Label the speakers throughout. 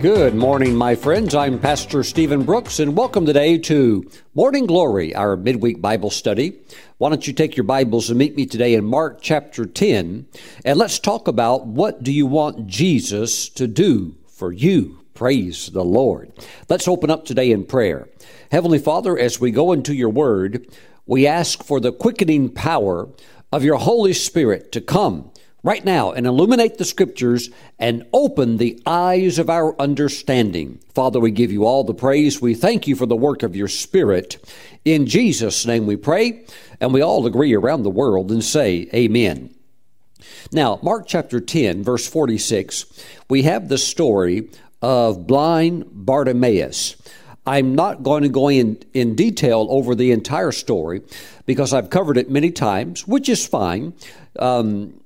Speaker 1: Good morning, my friends. I'm Pastor Stephen Brooks, and welcome today to Morning Glory, our midweek Bible study. Why don't you take your Bibles and meet me today in Mark chapter 10, and let's talk about what do you want Jesus to do for you? Praise the Lord. Let's open up today in prayer. Heavenly Father, as we go into your word, we ask for the quickening power of your Holy Spirit to come right now and illuminate the scriptures and open the eyes of our understanding. Father, we give you all the praise. We thank you for the work of your Spirit. In Jesus' name we pray, and we all agree around the world and say, Amen. Now, Mark chapter 10, verse 46, we have the story of blind Bartimaeus. I'm not going to go in, in detail over the entire story because I've covered it many times, which is fine. Um,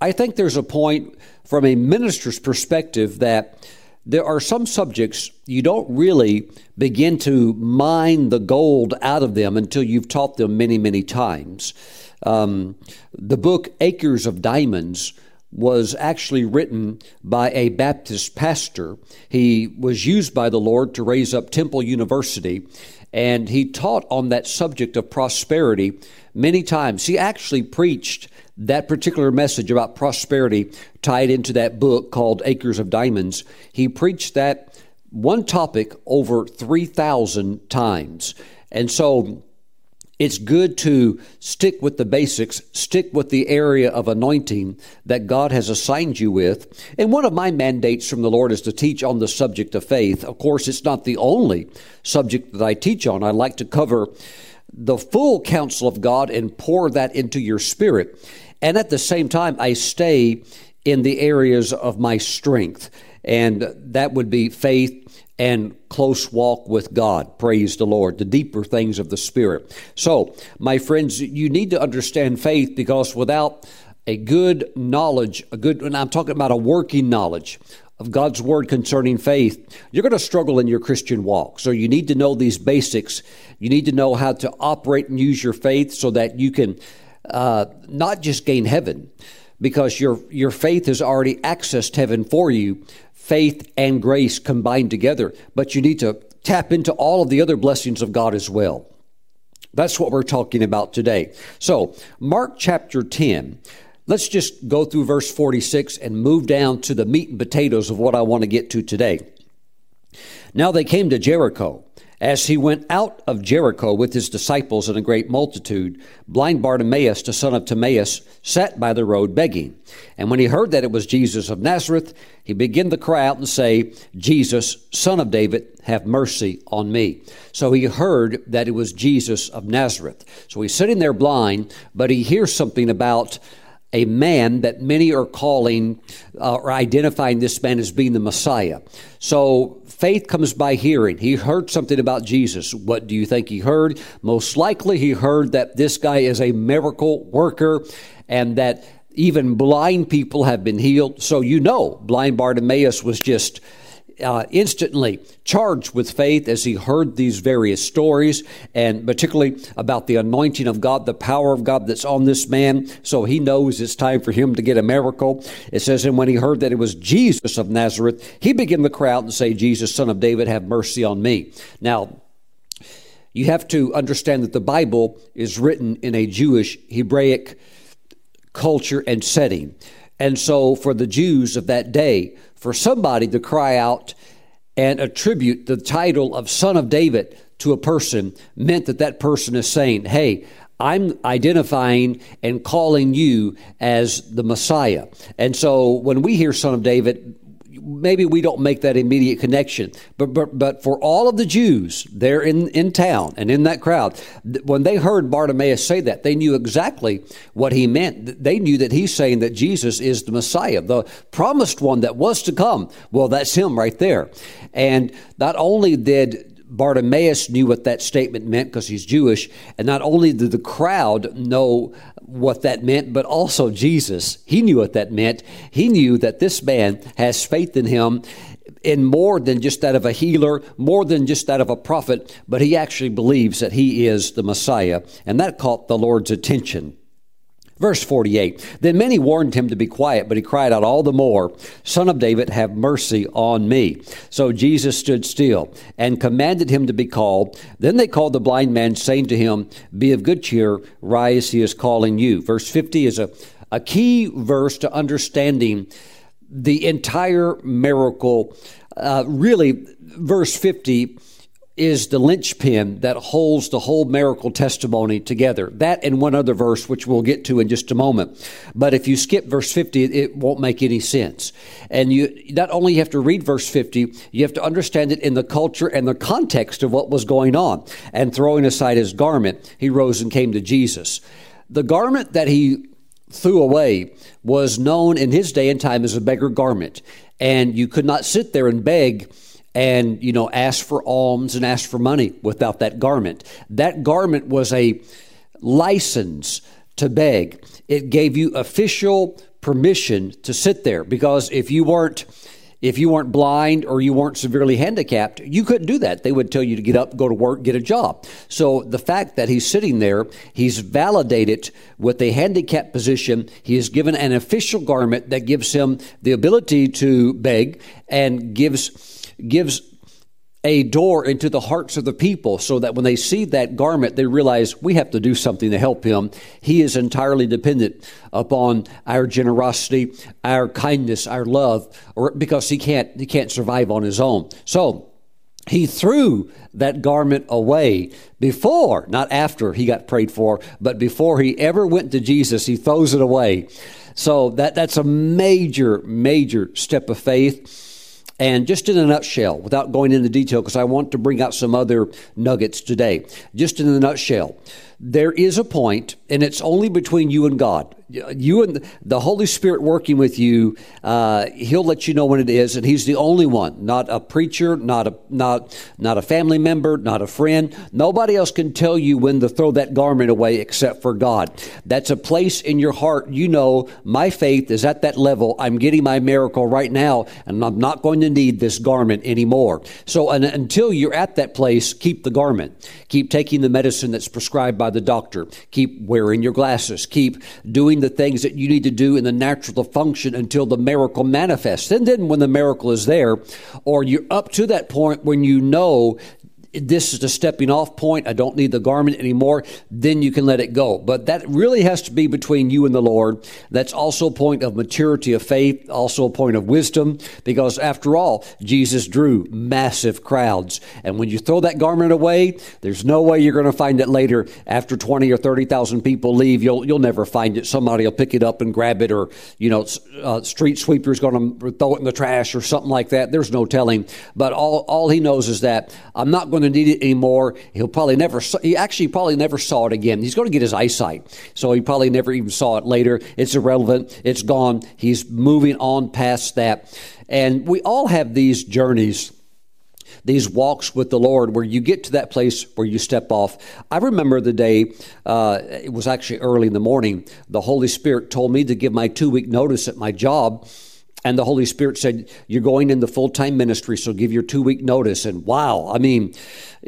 Speaker 1: I think there's a point from a minister's perspective that there are some subjects you don't really begin to mine the gold out of them until you've taught them many, many times. Um, the book Acres of Diamonds was actually written by a Baptist pastor. He was used by the Lord to raise up Temple University, and he taught on that subject of prosperity many times. He actually preached that particular message about prosperity tied into that book called Acres of Diamonds. He preached that one topic over 3,000 times. And so it's good to stick with the basics, stick with the area of anointing that God has assigned you with. And one of my mandates from the Lord is to teach on the subject of faith. Of course, it's not the only subject that I teach on. I like to cover the full counsel of God and pour that into your spirit. And at the same time, I stay in the areas of my strength. And that would be faith and close walk with God. Praise the Lord. The deeper things of the Spirit. So, my friends, you need to understand faith because without a good knowledge, a good, and I'm talking about a working knowledge of God's word concerning faith, you're going to struggle in your Christian walk. So you need to know these basics. You need to know how to operate and use your faith so that you can uh, not just gain heaven, because your your faith has already accessed heaven for you, faith and grace combined together. But you need to tap into all of the other blessings of God as well. That's what we're talking about today. So, Mark chapter 10. Let's just go through verse 46 and move down to the meat and potatoes of what I want to get to today. Now they came to Jericho. As he went out of Jericho with his disciples and a great multitude, blind Bartimaeus, the son of Timaeus, sat by the road begging. And when he heard that it was Jesus of Nazareth, he began to cry out and say, Jesus, son of David, have mercy on me. So he heard that it was Jesus of Nazareth. So he's sitting there blind, but he hears something about a man that many are calling uh, or identifying this man as being the Messiah. So faith comes by hearing. He heard something about Jesus. What do you think he heard? Most likely he heard that this guy is a miracle worker and that even blind people have been healed. So you know, blind Bartimaeus was just uh, instantly charged with faith as he heard these various stories, and particularly about the anointing of God, the power of God that's on this man. So he knows it's time for him to get a miracle. It says, and when he heard that it was Jesus of Nazareth, he began to cry out and say, Jesus, son of David, have mercy on me. Now, you have to understand that the Bible is written in a Jewish, Hebraic culture and setting. And so, for the Jews of that day, for somebody to cry out and attribute the title of Son of David to a person meant that that person is saying, Hey, I'm identifying and calling you as the Messiah. And so when we hear Son of David, maybe we don't make that immediate connection. But, but, but for all of the Jews there in, in town and in that crowd, when they heard Bartimaeus say that, they knew exactly what he meant. They knew that he's saying that Jesus is the Messiah, the promised one that was to come. Well, that's him right there. And not only did Bartimaeus knew what that statement meant because he's Jewish, and not only did the crowd know what that meant, but also Jesus. He knew what that meant. He knew that this man has faith in him in more than just that of a healer, more than just that of a prophet, but he actually believes that he is the Messiah. And that caught the Lord's attention. Verse 48 Then many warned him to be quiet, but he cried out all the more, Son of David, have mercy on me. So Jesus stood still and commanded him to be called. Then they called the blind man, saying to him, Be of good cheer, rise, he is calling you. Verse 50 is a, a key verse to understanding the entire miracle. Uh, really, verse 50 is the linchpin that holds the whole miracle testimony together. That and one other verse, which we'll get to in just a moment. But if you skip verse 50, it won't make any sense. And you not only have to read verse 50, you have to understand it in the culture and the context of what was going on. And throwing aside his garment, he rose and came to Jesus. The garment that he threw away was known in his day and time as a beggar garment. And you could not sit there and beg and you know ask for alms and ask for money without that garment that garment was a license to beg it gave you official permission to sit there because if you weren't if you weren't blind or you weren't severely handicapped, you couldn't do that. They would tell you to get up, go to work, get a job. So the fact that he's sitting there, he's validated with a handicapped position. He is given an official garment that gives him the ability to beg and gives gives a door into the hearts of the people so that when they see that garment, they realize we have to do something to help him. He is entirely dependent upon our generosity, our kindness, our love, or because he can't, he can't survive on his own. So, he threw that garment away before, not after he got prayed for, but before he ever went to Jesus, he throws it away. So that, that's a major, major step of faith. And just in a nutshell, without going into detail, because I want to bring out some other nuggets today, just in a nutshell, there is a point, and it's only between you and God you and the Holy Spirit working with you, uh, He'll let you know when it is, and He's the only one, not a preacher, not a not not a family member, not a friend. Nobody else can tell you when to throw that garment away except for God. That's a place in your heart. You know, my faith is at that level. I'm getting my miracle right now, and I'm not going to need this garment anymore. So, and, until you're at that place, keep the garment. Keep taking the medicine that's prescribed by the doctor. Keep wearing your glasses. Keep doing the things that you need to do in the natural to function until the miracle manifests. And then when the miracle is there, or you're up to that point when you know this is the stepping off point. I don't need the garment anymore. Then you can let it go. But that really has to be between you and the Lord. That's also a point of maturity of faith, also a point of wisdom, because after all, Jesus drew massive crowds. And when you throw that garment away, there's no way you're going to find it later. After 20 or 30,000 people leave, you'll, you'll never find it. Somebody will pick it up and grab it, or, you know, uh, street sweeper's going to throw it in the trash or something like that. There's no telling. But all, all he knows is that I'm not going going to need it anymore. He'll probably never, he actually probably never saw it again. He's going to get his eyesight. So he probably never even saw it later. It's irrelevant. It's gone. He's moving on past that. And we all have these journeys these walks with the Lord where you get to that place where you step off. I remember the day, uh, it was actually early in the morning, the Holy Spirit told me to give my two week notice at my job and the Holy Spirit said, You're going into full time ministry, so give your two week notice. And wow, I mean,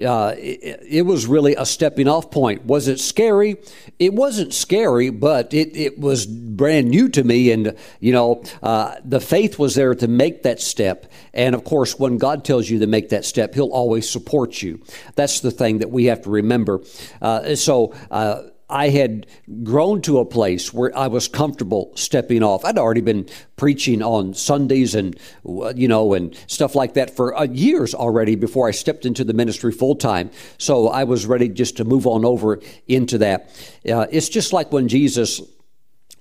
Speaker 1: uh, it, it, was really a stepping off point. Was it scary? It wasn't scary, but it, it was brand new to me. And, you know, uh, the faith was there to make that step. And of course, when God tells you to make that step, He'll always support you. That's the thing that we have to remember. Uh, so, uh, I had grown to a place where I was comfortable stepping off. I'd already been preaching on Sundays and you know and stuff like that for uh, years already before I stepped into the ministry full time. So I was ready just to move on over into that. Uh, it's just like when Jesus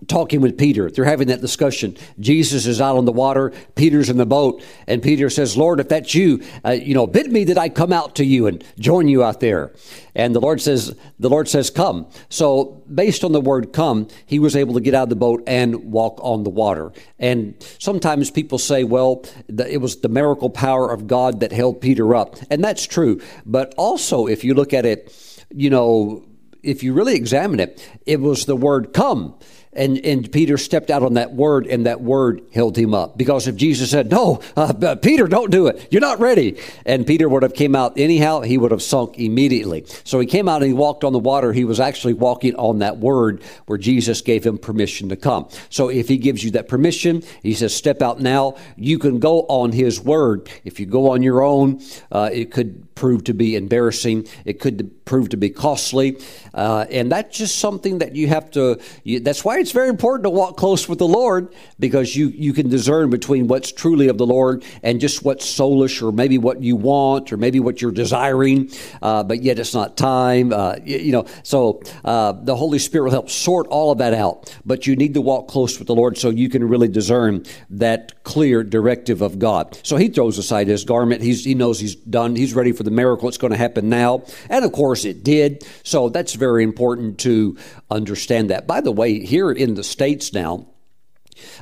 Speaker 1: talking with Peter. They're having that discussion. Jesus is out on the water. Peter's in the boat, and Peter says, "Lord, if that's you, uh, you know, bid me that I come out to you and join you out there." And the Lord says, "The Lord says, come." So, based on the word "come," he was able to get out of the boat and walk on the water. And sometimes people say, "Well, the, it was the miracle power of God that held Peter up," and that's true. But also, if you look at it, you know, if you really examine it, it was the word "come." And, and Peter stepped out on that word, and that word held him up. Because if Jesus said, "No, uh, Peter, don't do it. You're not ready," and Peter would have came out anyhow, he would have sunk immediately. So he came out and he walked on the water. He was actually walking on that word where Jesus gave him permission to come. So if he gives you that permission, he says, "Step out now." You can go on his word. If you go on your own, uh, it could prove to be embarrassing. It could prove to be costly, uh, and that's just something that you have to. You, that's why it's very important to walk close with the Lord because you you can discern between what's truly of the Lord and just what's soulish or maybe what you want or maybe what you're desiring, uh, but yet it's not time. Uh, you, you, know, so uh, the Holy Spirit will help sort all of that out. But you need to walk close with the Lord so you can really discern that clear directive of God. So he throws aside his garment. He's, he knows he's done. He's ready for the miracle. It's going to happen now, and of course it did. So that's very important to understand that. By the way, here in the states now.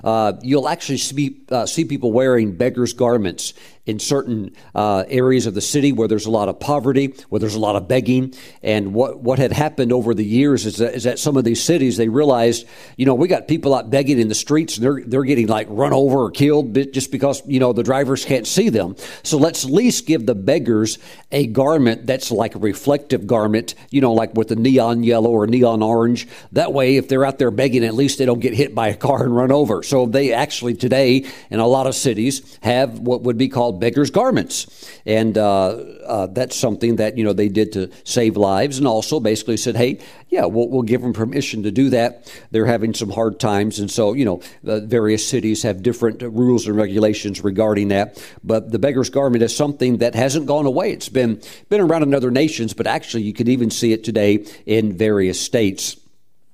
Speaker 1: Uh, you'll actually see, uh, see people wearing beggars' garments in certain uh, areas of the city where there's a lot of poverty, where there's a lot of begging. And what, what had happened over the years is that, is that some of these cities, they realized, you know, we got people out begging in the streets and they're, they're getting like run over or killed just because, you know, the drivers can't see them. So let's at least give the beggars a garment that's like a reflective garment, you know, like with a neon yellow or neon orange. That way, if they're out there begging, at least they don't get hit by a car and run over. So they actually today in a lot of cities have what would be called beggars' garments. And uh, uh, that's something that, you know, they did to save lives and also basically said, hey, yeah, we'll, we'll give them permission to do that. They're having some hard times. And so, you know, various cities have different rules and regulations regarding that. But the beggar's garment is something that hasn't gone away. It's been, been around in other nations, but actually you can even see it today in various states.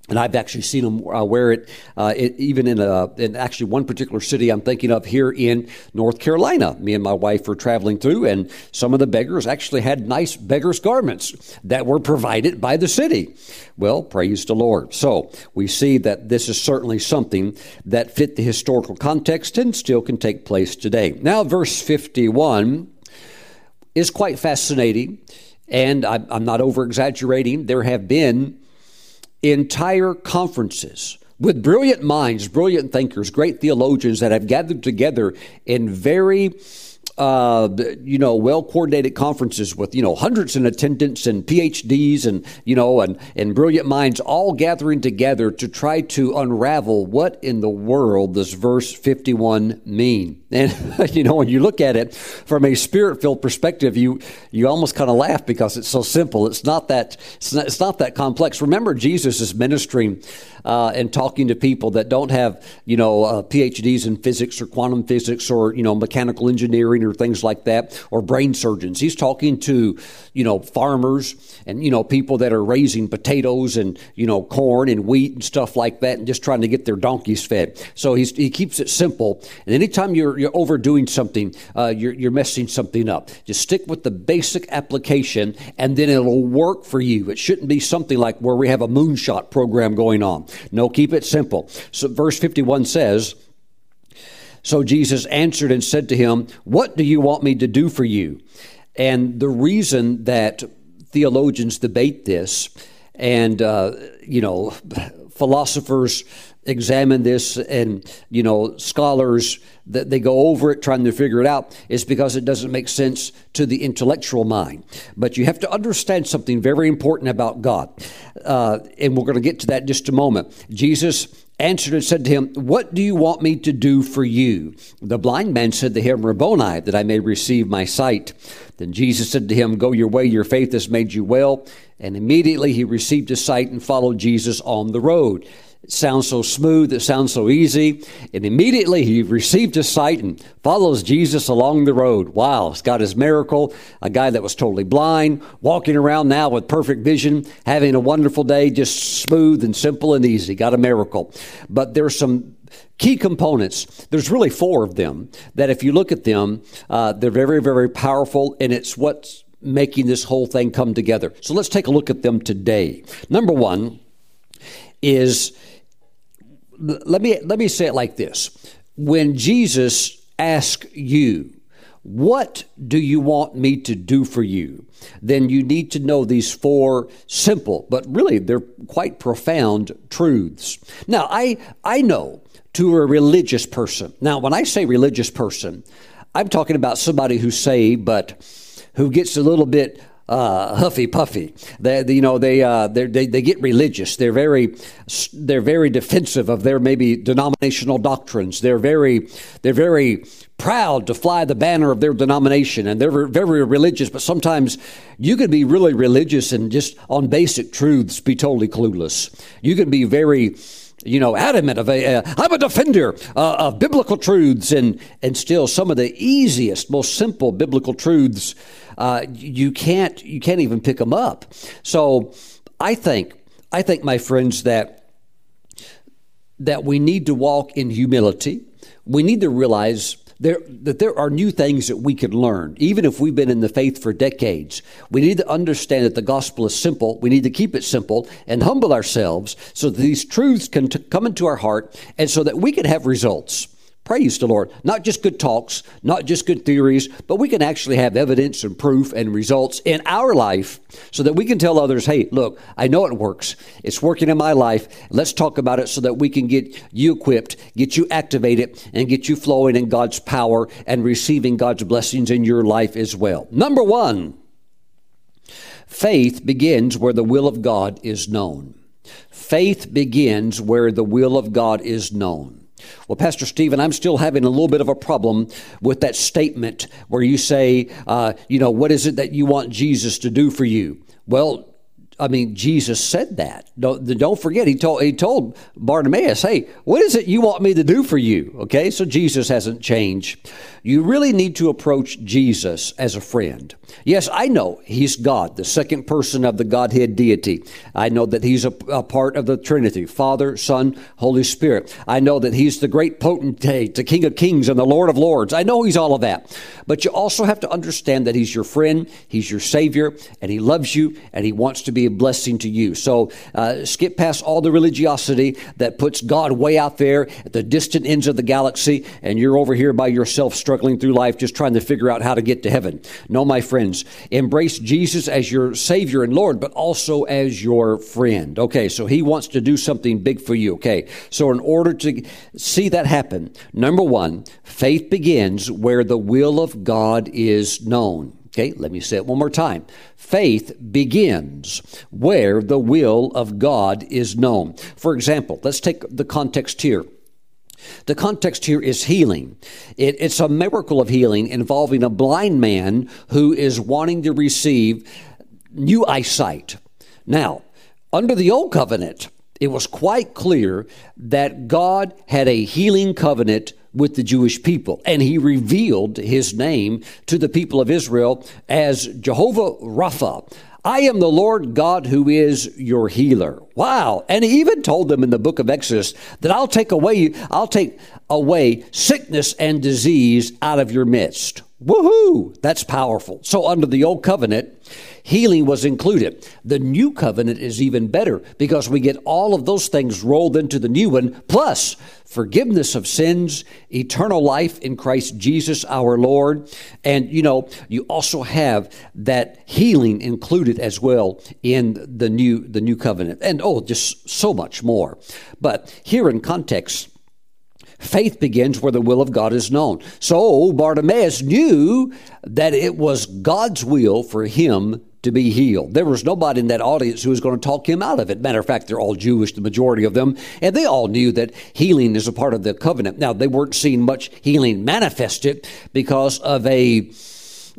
Speaker 1: And I've actually seen them uh, wear it, uh, it, even in, a, in actually one particular city I'm thinking of here in North Carolina. Me and my wife were traveling through, and some of the beggars actually had nice beggars' garments that were provided by the city. Well, praise the Lord. So we see that this is certainly something that fit the historical context and still can take place today. Now, verse 51 is quite fascinating, and I'm, I'm not over exaggerating. There have been entire conferences with brilliant minds, brilliant thinkers, great theologians that have gathered together in very uh, you know, well coordinated conferences with, you know, hundreds in attendance and PhDs and, you know, and, and brilliant minds all gathering together to try to unravel what in the world does verse 51 mean. And, you know, when you look at it from a spirit filled perspective, you, you almost kind of laugh because it's so simple. It's not that, it's not, it's not that complex. Remember, Jesus is ministering uh, and talking to people that don't have, you know, uh, PhDs in physics or quantum physics or, you know, mechanical engineering or things like that, or brain surgeons. He's talking to, you know, farmers and, you know, people that are raising potatoes and, you know, corn and wheat and stuff like that and just trying to get their donkeys fed. So he's, he keeps it simple. And anytime you're, you're overdoing something, uh, you're, you're messing something up. Just stick with the basic application and then it'll work for you. It shouldn't be something like where we have a moonshot program going on. No, keep it simple. So verse 51 says, So Jesus answered and said to him, What do you want me to do for you? And the reason that theologians debate this, and, uh, you know, philosophers examine this and you know scholars that they go over it trying to figure it out. Is because it doesn't make sense to the intellectual mind. But you have to understand something very important about god uh, and we're going to get to that in just a moment. Jesus answered and said to him what do you want me to do for you? The blind man said to him rabboni that i may receive my sight then jesus said to him go your way your faith has made you well and immediately he received his sight and followed jesus on the road it sounds so smooth, it sounds so easy. And immediately he received his sight and follows Jesus along the road. Wow, it's got his miracle. A guy that was totally blind, walking around now with perfect vision, having a wonderful day, just smooth and simple and easy. Got a miracle. But there's some key components. There's really four of them that if you look at them, uh, they're very, very powerful, and it's what's making this whole thing come together. So let's take a look at them today. Number one is let me let me say it like this when jesus asks you What do you want me to do for you? Then you need to know these four simple, but really they're quite profound truths. Now, I, I know to a religious person. Now, when I say religious person, I'm talking about somebody who's saved, but who gets a little bit uh, huffy puffy. They, you know, they, uh, they they get religious. They're very they're very defensive of their maybe denominational doctrines. They're very they're very proud to fly the banner of their denomination, and they're very religious. But sometimes you can be really religious and just on basic truths be totally clueless. You can be very you know, adamant of a, uh, I'm a defender uh, of biblical truths, and and still some of the easiest, most simple biblical truths, uh, you can't you can't even pick them up. So, I think I think, my friends, that that we need to walk in humility. We need to realize there, that there are new things that we can learn, even if we've been in the faith for decades. We need to understand that the gospel is simple. We need to keep it simple and humble ourselves so that these truths can t- come into our heart and so that we can have results. Praise the Lord. Not just good talks, not just good theories, but we can actually have evidence and proof and results in our life so that we can tell others, hey, look, I know it works. It's working in my life. Let's talk about it so that we can get you equipped, get you activated, and get you flowing in God's power and receiving God's blessings in your life as well. Number one, faith begins where the will of God is known. Faith begins where the will of God is known. Well, Pastor Stephen, I'm still having a little bit of a problem with that statement where you say, uh, you know, what is it that you want Jesus to do for you? Well, I mean, Jesus said that. Don't, don't forget, he told, he told Bartimaeus, hey, what is it you want me to do for you? Okay, so Jesus hasn't changed. You really need to approach Jesus as a friend. Yes, I know he's God, the second person of the Godhead deity. I know that he's a, a part of the Trinity Father, Son, Holy Spirit. I know that he's the great potentate, the King of Kings, and the Lord of Lords. I know he's all of that. But you also have to understand that he's your friend, he's your Savior, and he loves you, and he wants to be a blessing to you. So uh, skip past all the religiosity that puts God way out there at the distant ends of the galaxy, and you're over here by yourself struggling struggling through life just trying to figure out how to get to heaven. No, my friends, embrace Jesus as your Savior and Lord, but also as your friend. Okay, so He wants to do something big for you. Okay, so in order to see that happen, number one, faith begins where the will of God is known. Okay, let me say it one more time. Faith begins where the will of God is known. For example, let's take the context here. The context here is healing. It, it's a miracle of healing involving a blind man who is wanting to receive new eyesight. Now, under the old covenant, it was quite clear that God had a healing covenant with the Jewish people, and he revealed his name to the people of Israel as Jehovah Rapha. I am the Lord God who is your healer. Wow. And he even told them in the book of Exodus that I'll take away, I'll take away sickness and disease out of your midst. Woohoo! That's powerful. So under the old covenant, healing was included. The new covenant is even better because we get all of those things rolled into the new one, plus forgiveness of sins, eternal life in Christ Jesus our Lord. And you know, you also have that healing included as well in the new the new covenant. And oh, just so much more. But here in context, Faith begins where the will of God is known. So Bartimaeus knew that it was God's will for him to be healed. There was nobody in that audience who was going to talk him out of it. Matter of fact, they're all Jewish, the majority of them, and they all knew that healing is a part of the covenant. Now, they weren't seeing much healing manifested because of a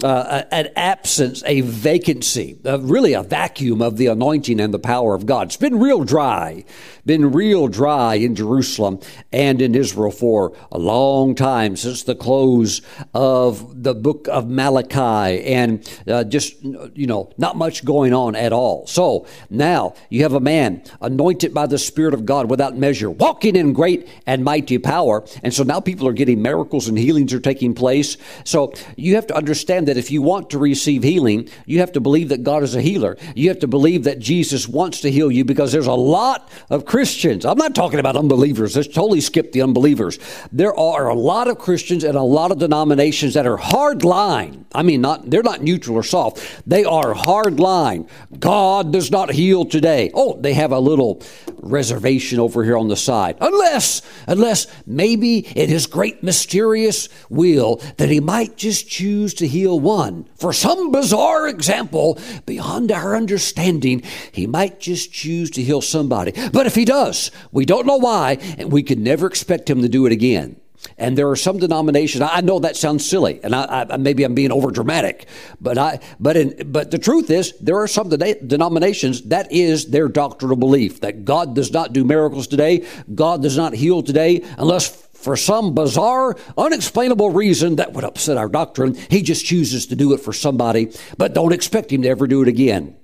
Speaker 1: uh, an absence, a vacancy, uh, really a vacuum of the anointing and the power of God. It's been real dry, been real dry in Jerusalem and in Israel for a long time since the close of the book of Malachi, and uh, just you know not much going on at all. So now you have a man anointed by the Spirit of God without measure, walking in great and mighty power, and so now people are getting miracles and healings are taking place. So you have to understand that if you want to receive healing, you have to believe that God is a healer. You have to believe that Jesus wants to heal you because there's a lot of Christians. I'm not talking about unbelievers. Let's totally skip the unbelievers. There are a lot of Christians and a lot of denominations that are hard line. I mean, not they're not neutral or soft. They are hard line. God does not heal today. Oh, they have a little reservation over here on the side. Unless, unless maybe in his great mysterious will that he might just choose to heal one. For some bizarre example, beyond our understanding, he might just choose to heal somebody. But if he does, we don't know why, and we can never expect him to do it again. And there are some denominations. I know that sounds silly, and I, I, maybe I'm being over dramatic, but I, but in, but the truth is, there are some denominations that is their doctrinal belief that God does not do miracles today, God does not heal today, unless for some bizarre, unexplainable reason that would upset our doctrine, He just chooses to do it for somebody, but don't expect Him to ever do it again.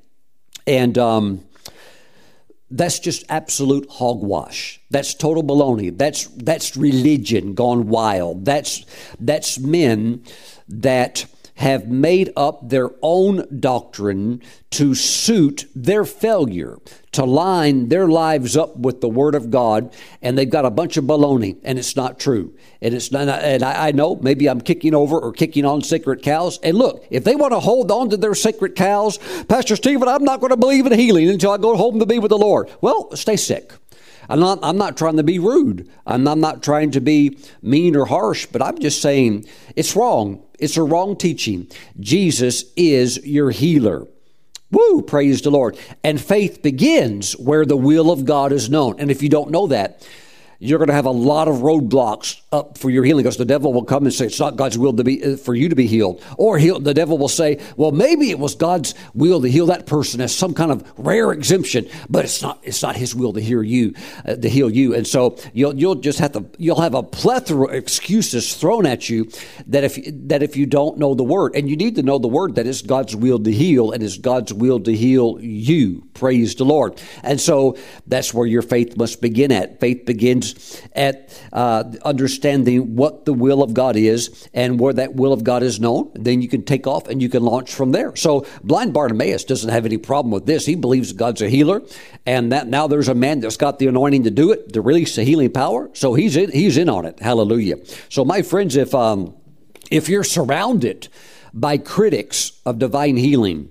Speaker 1: And um, that's just absolute hogwash. That's total baloney. That's that's religion gone wild. That's that's men that have made up their own doctrine to suit their failure, to line their lives up with the Word of God, and they've got a bunch of baloney, and it's not true. And it's not, and I, I know maybe I'm kicking over or kicking on sacred cows. And look, if they want to hold on to their sacred cows, Pastor Stephen, I'm not going to believe in healing until I go home to be with the Lord. Well, stay sick. I'm not, I'm not trying to be rude. I'm, I'm not trying to be mean or harsh, but I'm just saying it's wrong. It's a wrong teaching. Jesus is your healer. Woo, praise the Lord. And faith begins where the will of God is known. And if you don't know that, you're going to have a lot of roadblocks up for your healing because the devil will come and say it's not God's will to be uh, for you to be healed, or he'll, the devil will say, well, maybe it was God's will to heal that person as some kind of rare exemption, but it's not. It's not His will to heal you, uh, to heal you, and so you'll you'll just have to you'll have a plethora of excuses thrown at you that if that if you don't know the word, and you need to know the word that it's God's will to heal and it's God's will to heal you. Praise the Lord, and so that's where your faith must begin at. Faith begins at uh, understanding what the will of God is and where that will of God is known. Then you can take off and you can launch from there. So blind Bartimaeus doesn't have any problem with this. He believes God's a healer, and that now there's a man that's got the anointing to do it, to release the healing power. So he's in, he's in on it. Hallelujah. So my friends, if um, if you're surrounded by critics of divine healing,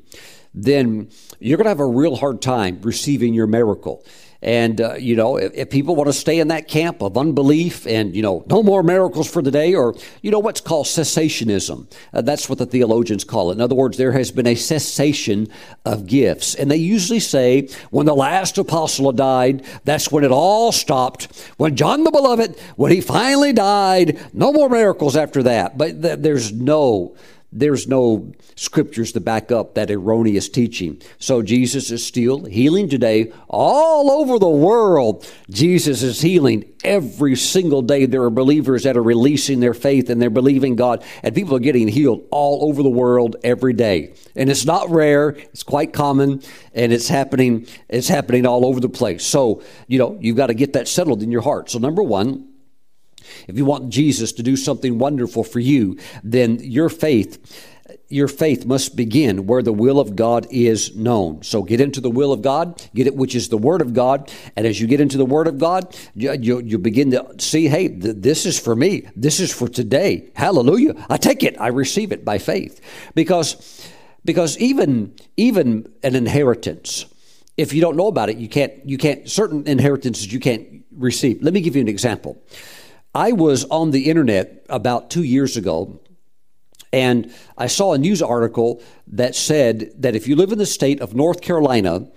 Speaker 1: then you're going to have a real hard time receiving your miracle. And, uh, you know, if, if, people want to stay in that camp of unbelief and, you know, no more miracles for the day, or, you know, what's called cessationism, uh, that's what the theologians call it. In other words, there has been a cessation of gifts. And they usually say when the last apostle died, that's when it all stopped. When John the Beloved, when he finally died, no more miracles after that. But th- there's no there's no scriptures to back up that erroneous teaching. So Jesus is still healing today all over the world. Jesus is healing every single day. There are believers that are releasing their faith and they're believing God, and people are getting healed all over the world every day. And it's not rare; it's quite common, and it's happening. It's happening all over the place. So you know you've got to get that settled in your heart. So number one if you want Jesus to do something wonderful for you, then your faith your faith must begin where the will of God is known. So get into the will of God, get it, which is the Word of God. And as you get into the Word of God, you, you, you begin to see, hey, th- this is for me. This is for today. Hallelujah. I take it. I receive it by faith. Because, because even, even an inheritance, if you don't know about it, you can't, you can't, certain inheritances you can't receive. Let me give you an example. I was on the internet about two years ago, and I saw a news article that said that if you live in the state of North Carolina,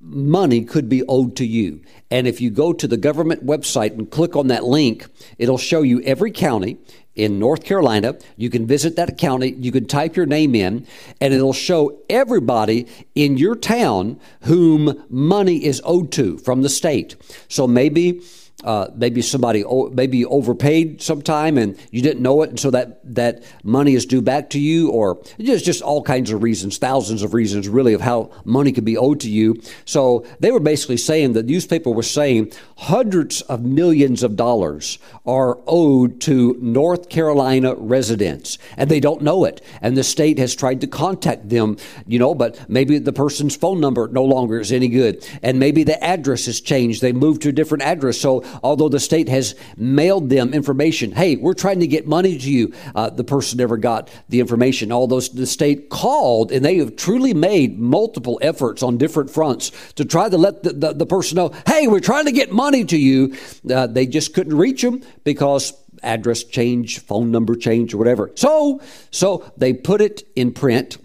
Speaker 1: money could be owed to you. And if you go to the government website and click on that link, it'll show you every county in North Carolina. You can visit that county, you can type your name in, and it'll show everybody in your town whom money is owed to from the state. So maybe uh, maybe somebody maybe overpaid sometime and you didn't know it, and so that that money is due back to you, or just just all kinds of reasons, thousands of reasons, really, of how money could be owed to you. So they were basically saying the newspaper was saying hundreds of millions of dollars are owed to North Carolina residents, and they don't know it, and the state has tried to contact them, you know, but maybe the person's phone number no longer is any good, and maybe the address has changed. They moved to a different address, so although the state has mailed them information, hey, we're trying to get money to you, uh, the person never got the information. Although the state called, and they have truly made multiple efforts on different fronts to try to let the, the, the person know, hey, we're trying to get money to you. Uh, they just couldn't reach them because address change, phone number change, or whatever. So, so they put it in print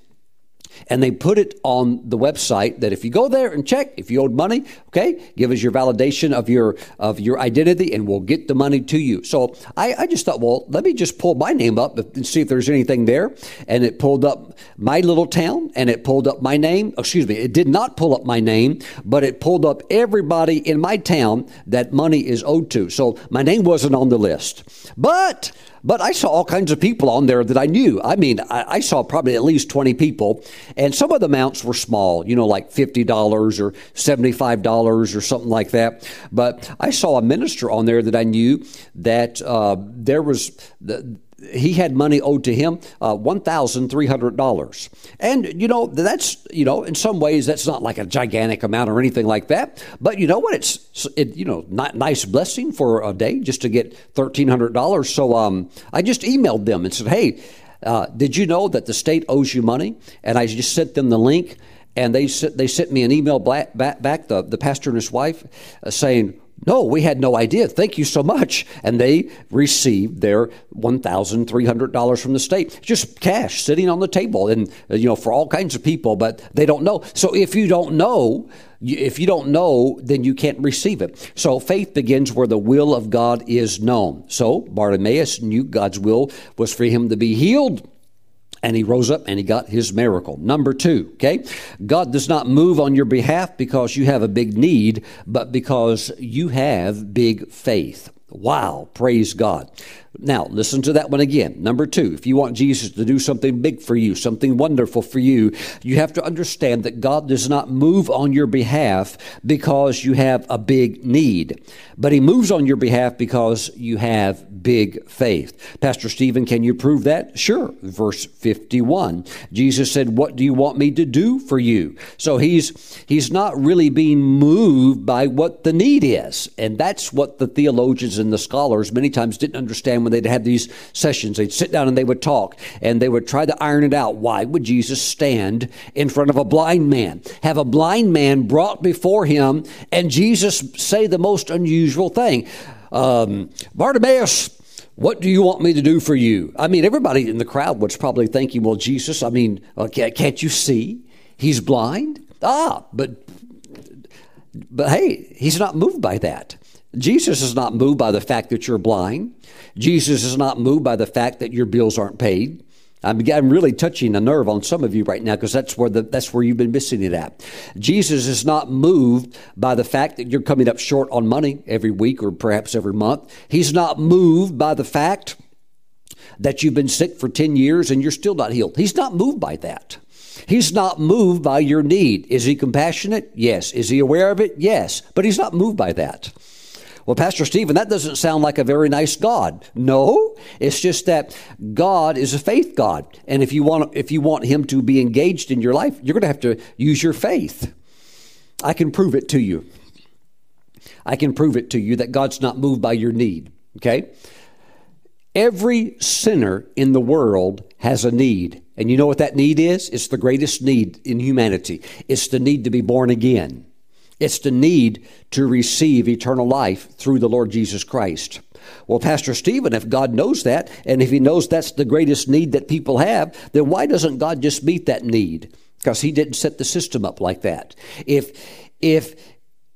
Speaker 1: and they put it on the website that if you go there and check if you owed money okay give us your validation of your of your identity and we'll get the money to you. So i, I just thought well let me just pull my name up and see if there's anything there. And it pulled up my little town and it pulled up my name. Excuse me it did not pull up my name but it pulled up everybody in my town that money is owed to. So my name wasn't on the list. But but I saw all kinds of people on there that I knew. I mean, I, I saw probably at least 20 people, and some of the amounts were small, you know, like $50 or $75 or something like that. But I saw a minister on there that I knew that uh, there was. The, he had money owed to him, uh, $1,300. And, you know, that's, you know, in some ways, that's not like a gigantic amount or anything like that. But you know what? It's, it, you know, not nice blessing for a day just to get $1,300. So um, I just emailed them and said, hey, uh, did you know that the state owes you money? And I just sent them the link. And they, they sent me an email back, back, back the, the pastor and his wife, uh, saying, no, we had no idea. Thank you so much. And they received their $1,300 from the state, just cash sitting on the table and, uh, you know, for all kinds of people, but they don't know. So if you don't know, if you don't know, then you can't receive it. So faith begins where the will of God is known. So Bartimaeus knew God's will was for him to be healed and he rose up and he got his miracle. Number two, okay? God does not move on your behalf because you have a big need, but because you have big faith. Wow, praise God. Now, listen to that one again. Number two, if you want Jesus to do something big for you, something wonderful for you, you have to understand that God does not move on your behalf because you have a big need, but He moves on your behalf because you have big faith. Pastor Stephen, can you prove that? Sure. Verse 51. Jesus said, What do you want me to do for you? So He's, he's not really being moved by what the need is. And that's what the theologians and the scholars many times didn't understand when they'd have these sessions. They'd sit down and they would talk and they would try to iron it out. Why would Jesus stand in front of a blind man, have a blind man brought before him, and Jesus say the most unusual thing? Um, Bartimaeus, what do you want me to do for you? I mean, everybody in the crowd was probably thinking, well, Jesus, I mean, uh, can't you see? He's blind. Ah, but but hey, he's not moved by that. Jesus is not moved by the fact that you're blind. Jesus is not moved by the fact that your bills aren't paid. I'm, I'm really touching a nerve on some of you right now because that's where the, that's where you've been missing it at. Jesus is not moved by the fact that you're coming up short on money every week or perhaps every month. He's not moved by the fact that you've been sick for 10 years and you're still not healed. He's not moved by that. He's not moved by your need. Is he compassionate? Yes. Is he aware of it? Yes. But he's not moved by that. Well, Pastor Stephen, that doesn't sound like a very nice God. No, it's just that God is a faith God. And if you want, if you want him to be engaged in your life, you're going to have to use your faith. I can prove it to you. I can prove it to you that God's not moved by your need. Okay? Every sinner in the world has a need. And you know what that need is? It's the greatest need in humanity. It's the need to be born again. It's the need to receive eternal life through the Lord Jesus Christ. Well, Pastor Stephen, if God knows that, and if He knows that's the greatest need that people have, then why doesn't God just meet that need? Because He didn't set the system up like that. If, if,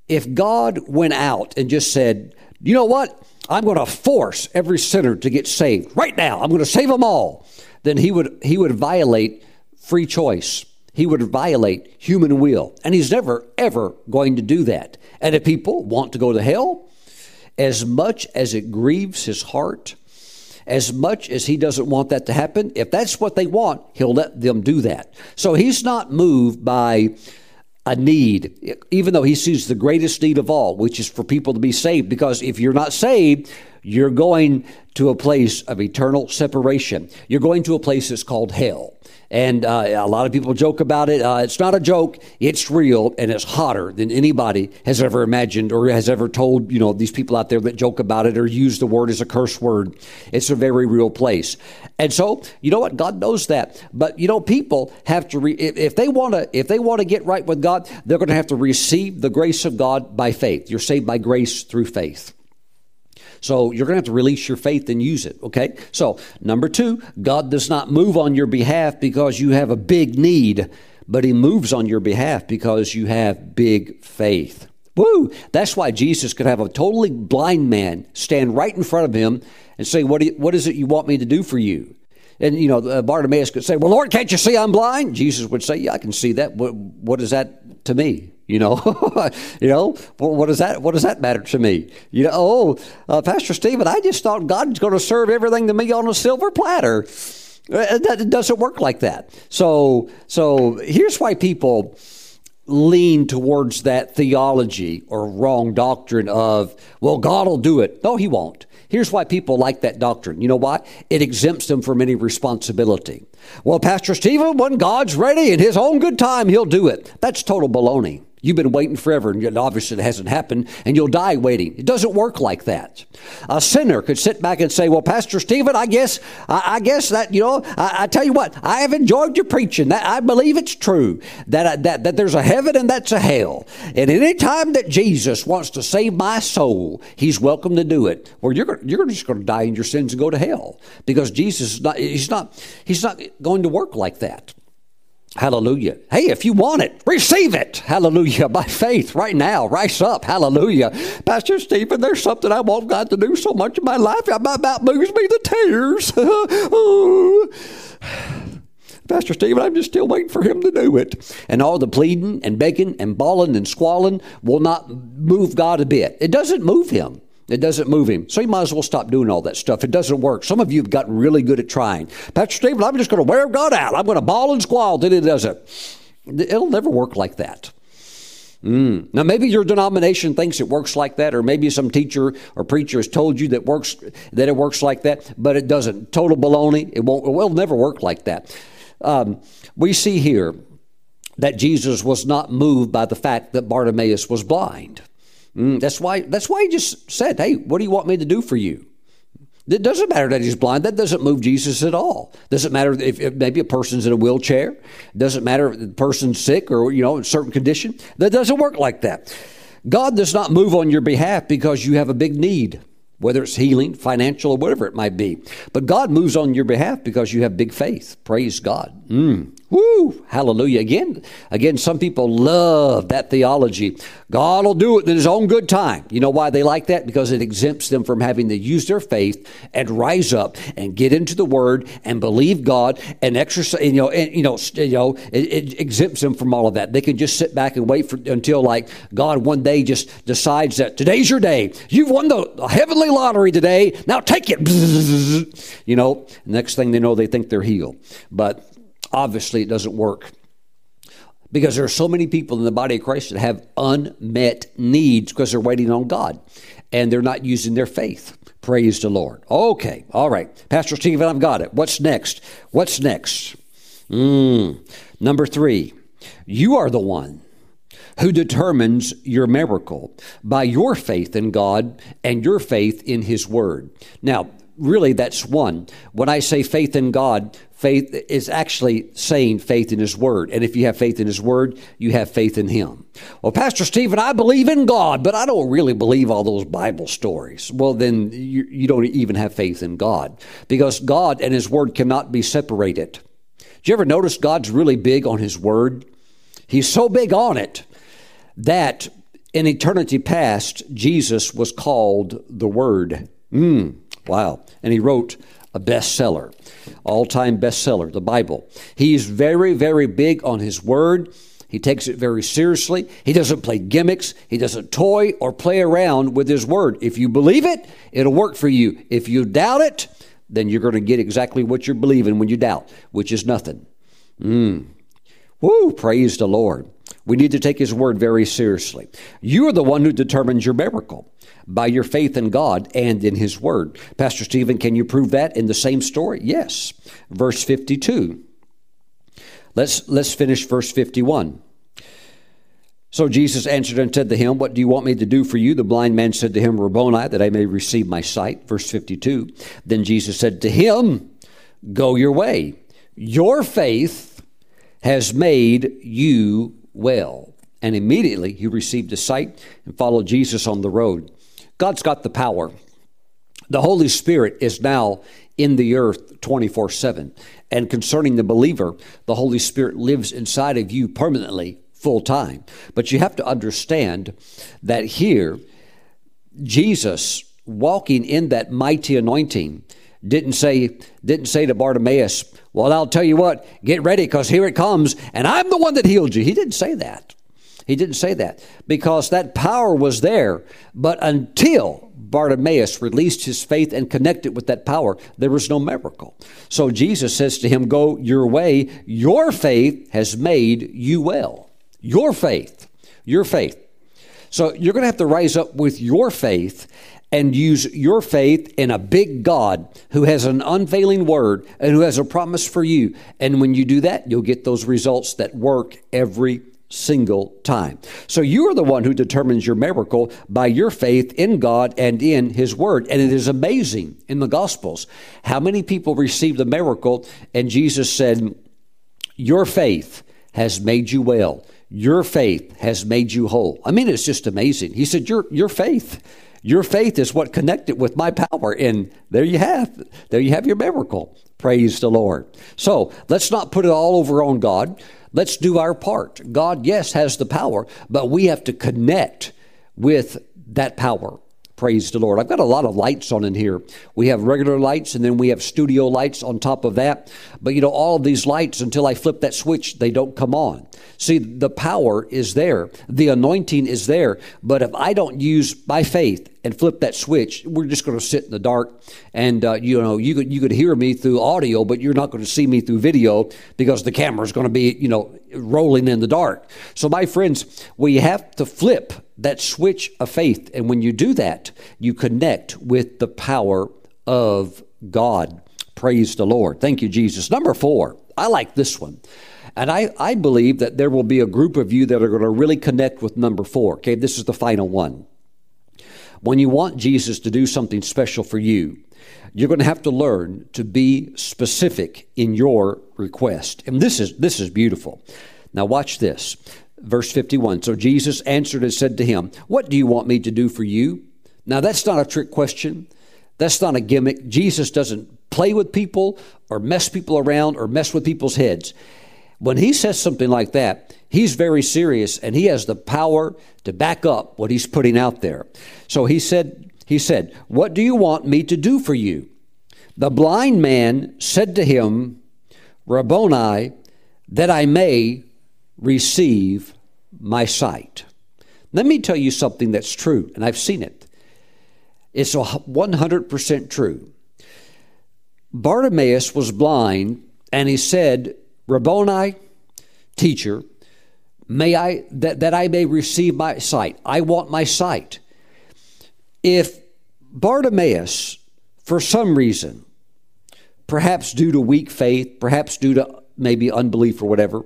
Speaker 1: if God went out and just said, you know what? I'm going to force every sinner to get saved right now. I'm going to save them all. Then he would, he would violate free choice he would violate human will. And he's never, ever going to do that. And if people want to go to hell, as much as it grieves his heart, as much as he doesn't want that to happen, if that's what they want, he'll let them do that. So he's not moved by a need, even though he sees the greatest need of all, which is for people to be saved. Because if you're not saved, you're going to a place of eternal separation. You're going to a place that's called hell. And uh, a lot of people joke about it. Uh, it's not a joke. It's real, and it's hotter than anybody has ever imagined or has ever told. You know, these people out there that joke about it or use the word as a curse word. It's a very real place. And so, you know what? God knows that. But you know, people have to re- if they want to if they want to get right with God, they're going to have to receive the grace of God by faith. You're saved by grace through faith. So you're going to have to release your faith and use it, okay? So, number two, God does not move on your behalf because you have a big need, but He moves on your behalf because you have big faith. Woo! That's why Jesus could have a totally blind man stand right in front of him and say, What, you, what is it you want me to do for you? And, you know, uh, Bartimaeus could say, Well, Lord, can't you see I'm blind? Jesus would say, Yeah, I can see that. What, what is that to me? You know, you know, what does that what does that matter to me? You know, oh, uh, Pastor Stephen, I just thought God's going to serve everything to me on a silver platter. Uh, that it doesn't work like that. So, so here's why people lean towards that theology or wrong doctrine of, well, God will do it. No, He won't. Here's why people like that doctrine. You know why? It exempts them from any responsibility. Well, Pastor Stephen, when God's ready in His own good time, He'll do it. That's total baloney. You've been waiting forever, and obviously it hasn't happened, and you'll die waiting. It doesn't work like that. A sinner could sit back and say, "Well, Pastor Stephen, I guess, I, I guess that you know, I, I, tell you what, I have enjoyed your preaching. That I believe it's true that uh, that that there's a heaven and that's a hell. And any time that Jesus wants to save my soul, He's welcome to do it. Well, you're you're just going to die in your sins and go to hell because Jesus is not. He's not. He's not going to work like that. Hallelujah. Hey, if you want it, receive it. Hallelujah. By faith, right now, rise up. Hallelujah. Pastor Stephen, there's something I want God to do so much in my life, it about moves me to tears. Pastor Stephen, I'm just still waiting for him to do it. And all the pleading and begging and bawling and squalling will not move God a bit. It doesn't move him. It doesn't move him. So you might as well stop doing all that stuff. It doesn't work. Some of you have gotten really good at trying. Pastor Stephen, I'm just going to wear God out. I'm going to bawl and squall till it doesn't. It'll never work like that. Mm. Now, maybe your denomination thinks it works like that, or maybe some teacher or preacher has told you that works that it works like that, but it doesn't. Total baloney. It won't. It will never work like that. Um, we see here that Jesus was not moved by the fact that Bartimaeus was blind. Mm, that's why. That's why he just said, "Hey, what do you want me to do for you?" It doesn't matter that he's blind. That doesn't move Jesus at all. Doesn't matter if, if maybe a person's in a wheelchair. Doesn't matter if the person's sick or you know in a certain condition. That doesn't work like that. God does not move on your behalf because you have a big need, whether it's healing, financial, or whatever it might be. But God moves on your behalf because you have big faith. Praise God. Mm. Woo! Hallelujah. Again, again, some people love that theology. God will do it in His own good time. You know why they like that? Because it exempts them from having to use their faith and rise up and get into the Word and believe God and exercise. You know, and, you know, you know, it, it, exempts them from all of that. They can just sit back and wait for until like God one day just decides that today's your day. You've won the heavenly lottery today. Now take it. You know, next thing they know, they think they're healed, but obviously it doesn't work because there are so many people in the body of Christ that have unmet needs because they're waiting on God and they're not using their faith. Praise the Lord. Okay, all right. Pastor Stephen, I've got it. What's next? What's next? Mm. Number three, you are the one who determines your miracle by your faith in God and your faith in His Word. Now, really, that's one. When I say faith in God, faith is actually saying faith in His Word. And if you have faith in His Word, you have faith in Him. Well, Pastor Stephen, I believe in God, but I don't really believe all those Bible stories. Well, then you, you don't even have faith in God because God and His Word cannot be separated. Did you ever notice God's really big on His Word? He's so big on it that in eternity past, Jesus was called the Word. Mm, wow. And He wrote a bestseller, all time bestseller, the Bible. He's very, very big on His Word. He takes it very seriously. He doesn't play gimmicks. He doesn't toy or play around with His Word. If you believe it, it'll work for you. If you doubt it, then you're going to get exactly what you're believing when you doubt, which is nothing. Mm. Woo, praise the Lord. We need to take His Word very seriously. You are the one who determines your miracle by your faith in God and in His Word. Pastor Stephen, can you prove that in the same story? Yes. Verse 52. Let's, let's finish verse 51. So Jesus answered and said to him, What do you want me to do for you? The blind man said to him, Rabboni, that I may receive my sight. Verse 52. Then Jesus said to him, Go your way. Your faith has made you well. And immediately he received his sight and followed Jesus on the road. God's got the power. The Holy Spirit is now in the earth 24 7. And concerning the believer, the Holy Spirit lives inside of you permanently, full time. But you have to understand that here, Jesus walking in that mighty anointing didn't say didn't say to Bartimaeus, "Well, I'll tell you what, get ready because here it comes, and I'm the one that healed you." He didn't say that. He didn't say that because that power was there, but until Bartimaeus released his faith and connected with that power, there was no miracle. So Jesus says to him, Go your way. Your faith has made you well. Your faith. Your faith. So you're going to have to rise up with your faith and use your faith in a big God who has an unfailing word and who has a promise for you. And when you do that, you'll get those results that work every single time. So you are the one who determines your miracle by your faith in God and in His Word. And it is amazing in the Gospels how many people received a miracle and Jesus said, Your faith has made you well. Your faith has made you whole. I mean, it's just amazing. He said, Your, your faith. Your faith is what connected with my power. And there you have. There you have your miracle. Praise the Lord. So let's not put it all over on God. Let's do our part. God, yes, has the power, but we have to connect with that power. Praise the Lord. I've got a lot of lights on in here. We have regular lights and then we have studio lights on top of that. But you know, all of these lights, until I flip that switch, they don't come on. See, the power is there, the anointing is there. But if I don't use my faith and flip that switch, we're just going to sit in the dark. And uh, you know, you could you could hear me through audio, but you're not going to see me through video because the camera is going to be you know rolling in the dark. So, my friends, we have to flip that switch of faith. And when you do that, you connect with the power of God. Praise the Lord. Thank you, Jesus. Number four, I like this one. And I, I believe that there will be a group of you that are going to really connect with number four. Okay, this is the final one. When you want Jesus to do something special for you, you're going to have to learn to be specific in your request. And this is this is beautiful. Now watch this. Verse 51 So Jesus answered and said to him, What do you want me to do for you? Now, that's not a trick question. That's not a gimmick. Jesus doesn't play with people or mess people around or mess with people's heads. When he says something like that, he's very serious and he has the power to back up what he's putting out there. So he said, he said, "What do you want me to do for you?" The blind man said to him, "Rabboni, that I may receive my sight. Let me tell you something that's true, and I've seen it. It's 100% true. Bartimaeus was blind, and he said, Rabboni, teacher, may I that, that I may receive my sight. I want my sight. If Bartimaeus, for some reason, perhaps due to weak faith, perhaps due to maybe unbelief or whatever,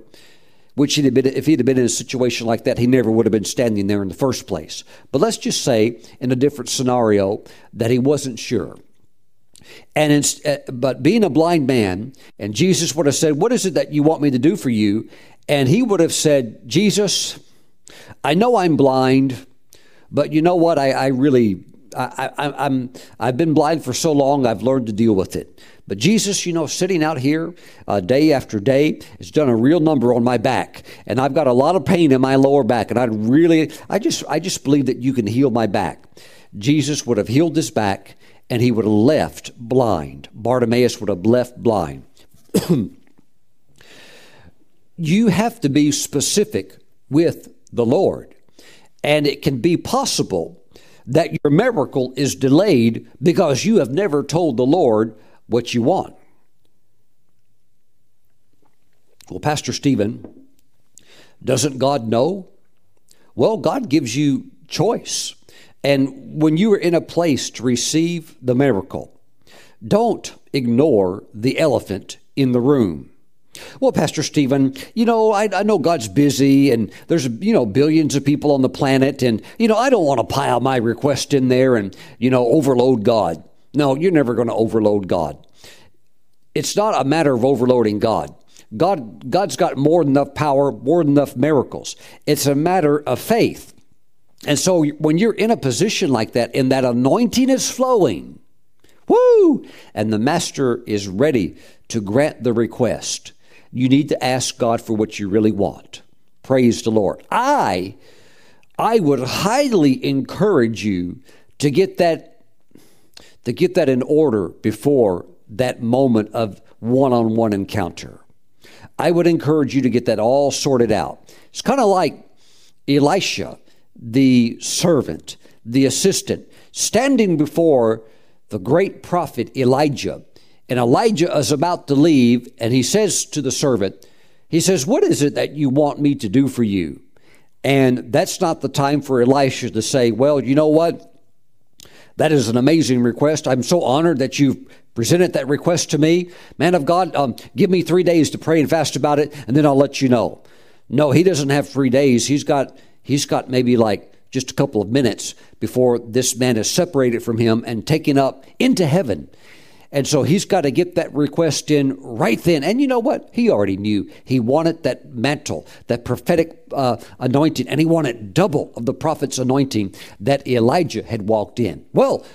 Speaker 1: which he'd been, if he'd have been in a situation like that, he never would have been standing there in the first place. But let's just say, in a different scenario, that he wasn't sure. And in, uh, but being a blind man, and Jesus would have said, "What is it that you want me to do for you?" And he would have said, "Jesus, I know I'm blind, but you know what? I, I really, I, I, I'm, I've been blind for so long. I've learned to deal with it. But Jesus, you know, sitting out here uh, day after day has done a real number on my back, and I've got a lot of pain in my lower back, and I really, I just, I just believe that you can heal my back. Jesus would have healed his back, and he would have left blind. Bartimaeus would have left blind. you have to be specific with the Lord. And it can be possible that your miracle is delayed because you have never told the Lord what you want. Well, Pastor Stephen, doesn't God know? Well, God gives you choice. And when you are in a place to receive the miracle, don't ignore the elephant in the room. Well, Pastor Stephen, you know, I, I, know God's busy and there's, you know, billions of people on the planet. And, you know, I don't want to pile my request in there and, you know, overload God. No, you're never going to overload God. It's not a matter of overloading God. God, God's got more than enough power, more than enough miracles. It's a matter of faith. And so when you're in a position like that, and that anointing is flowing, woo, and the master is ready to grant the request, you need to ask God for what you really want. Praise the Lord. I I would highly encourage you to get that to get that in order before that moment of one-on-one encounter. I would encourage you to get that all sorted out. It's kind of like Elisha, the servant, the assistant, standing before the great prophet Elijah and Elijah is about to leave, and he says to the servant, He says, What is it that you want me to do for you? And that's not the time for Elisha to say, Well, you know what? That is an amazing request. I'm so honored that you've presented that request to me. Man of God, um, give me three days to pray and fast about it, and then I'll let you know. No, he doesn't have three days. He's got he's got maybe like just a couple of minutes before this man is separated from him and taken up into heaven. And so he's got to get that request in right then. And you know what? He already knew. He wanted that mantle, that prophetic uh, anointing, and he wanted double of the prophet's anointing that Elijah had walked in. Well,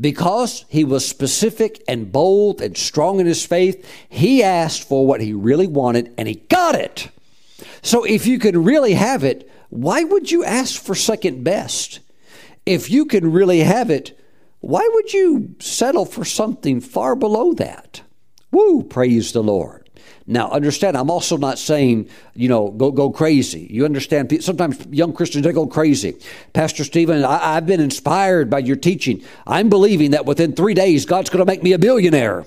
Speaker 1: because he was specific and bold and strong in his faith, he asked for what he really wanted and he got it. So if you can really have it, why would you ask for second best? If you can really have it, why would you settle for something far below that? Woo, praise the Lord. Now, understand, I'm also not saying, you know, go, go crazy. You understand, sometimes young Christians, they go crazy. Pastor Stephen, I, I've been inspired by your teaching. I'm believing that within three days, God's going to make me a billionaire.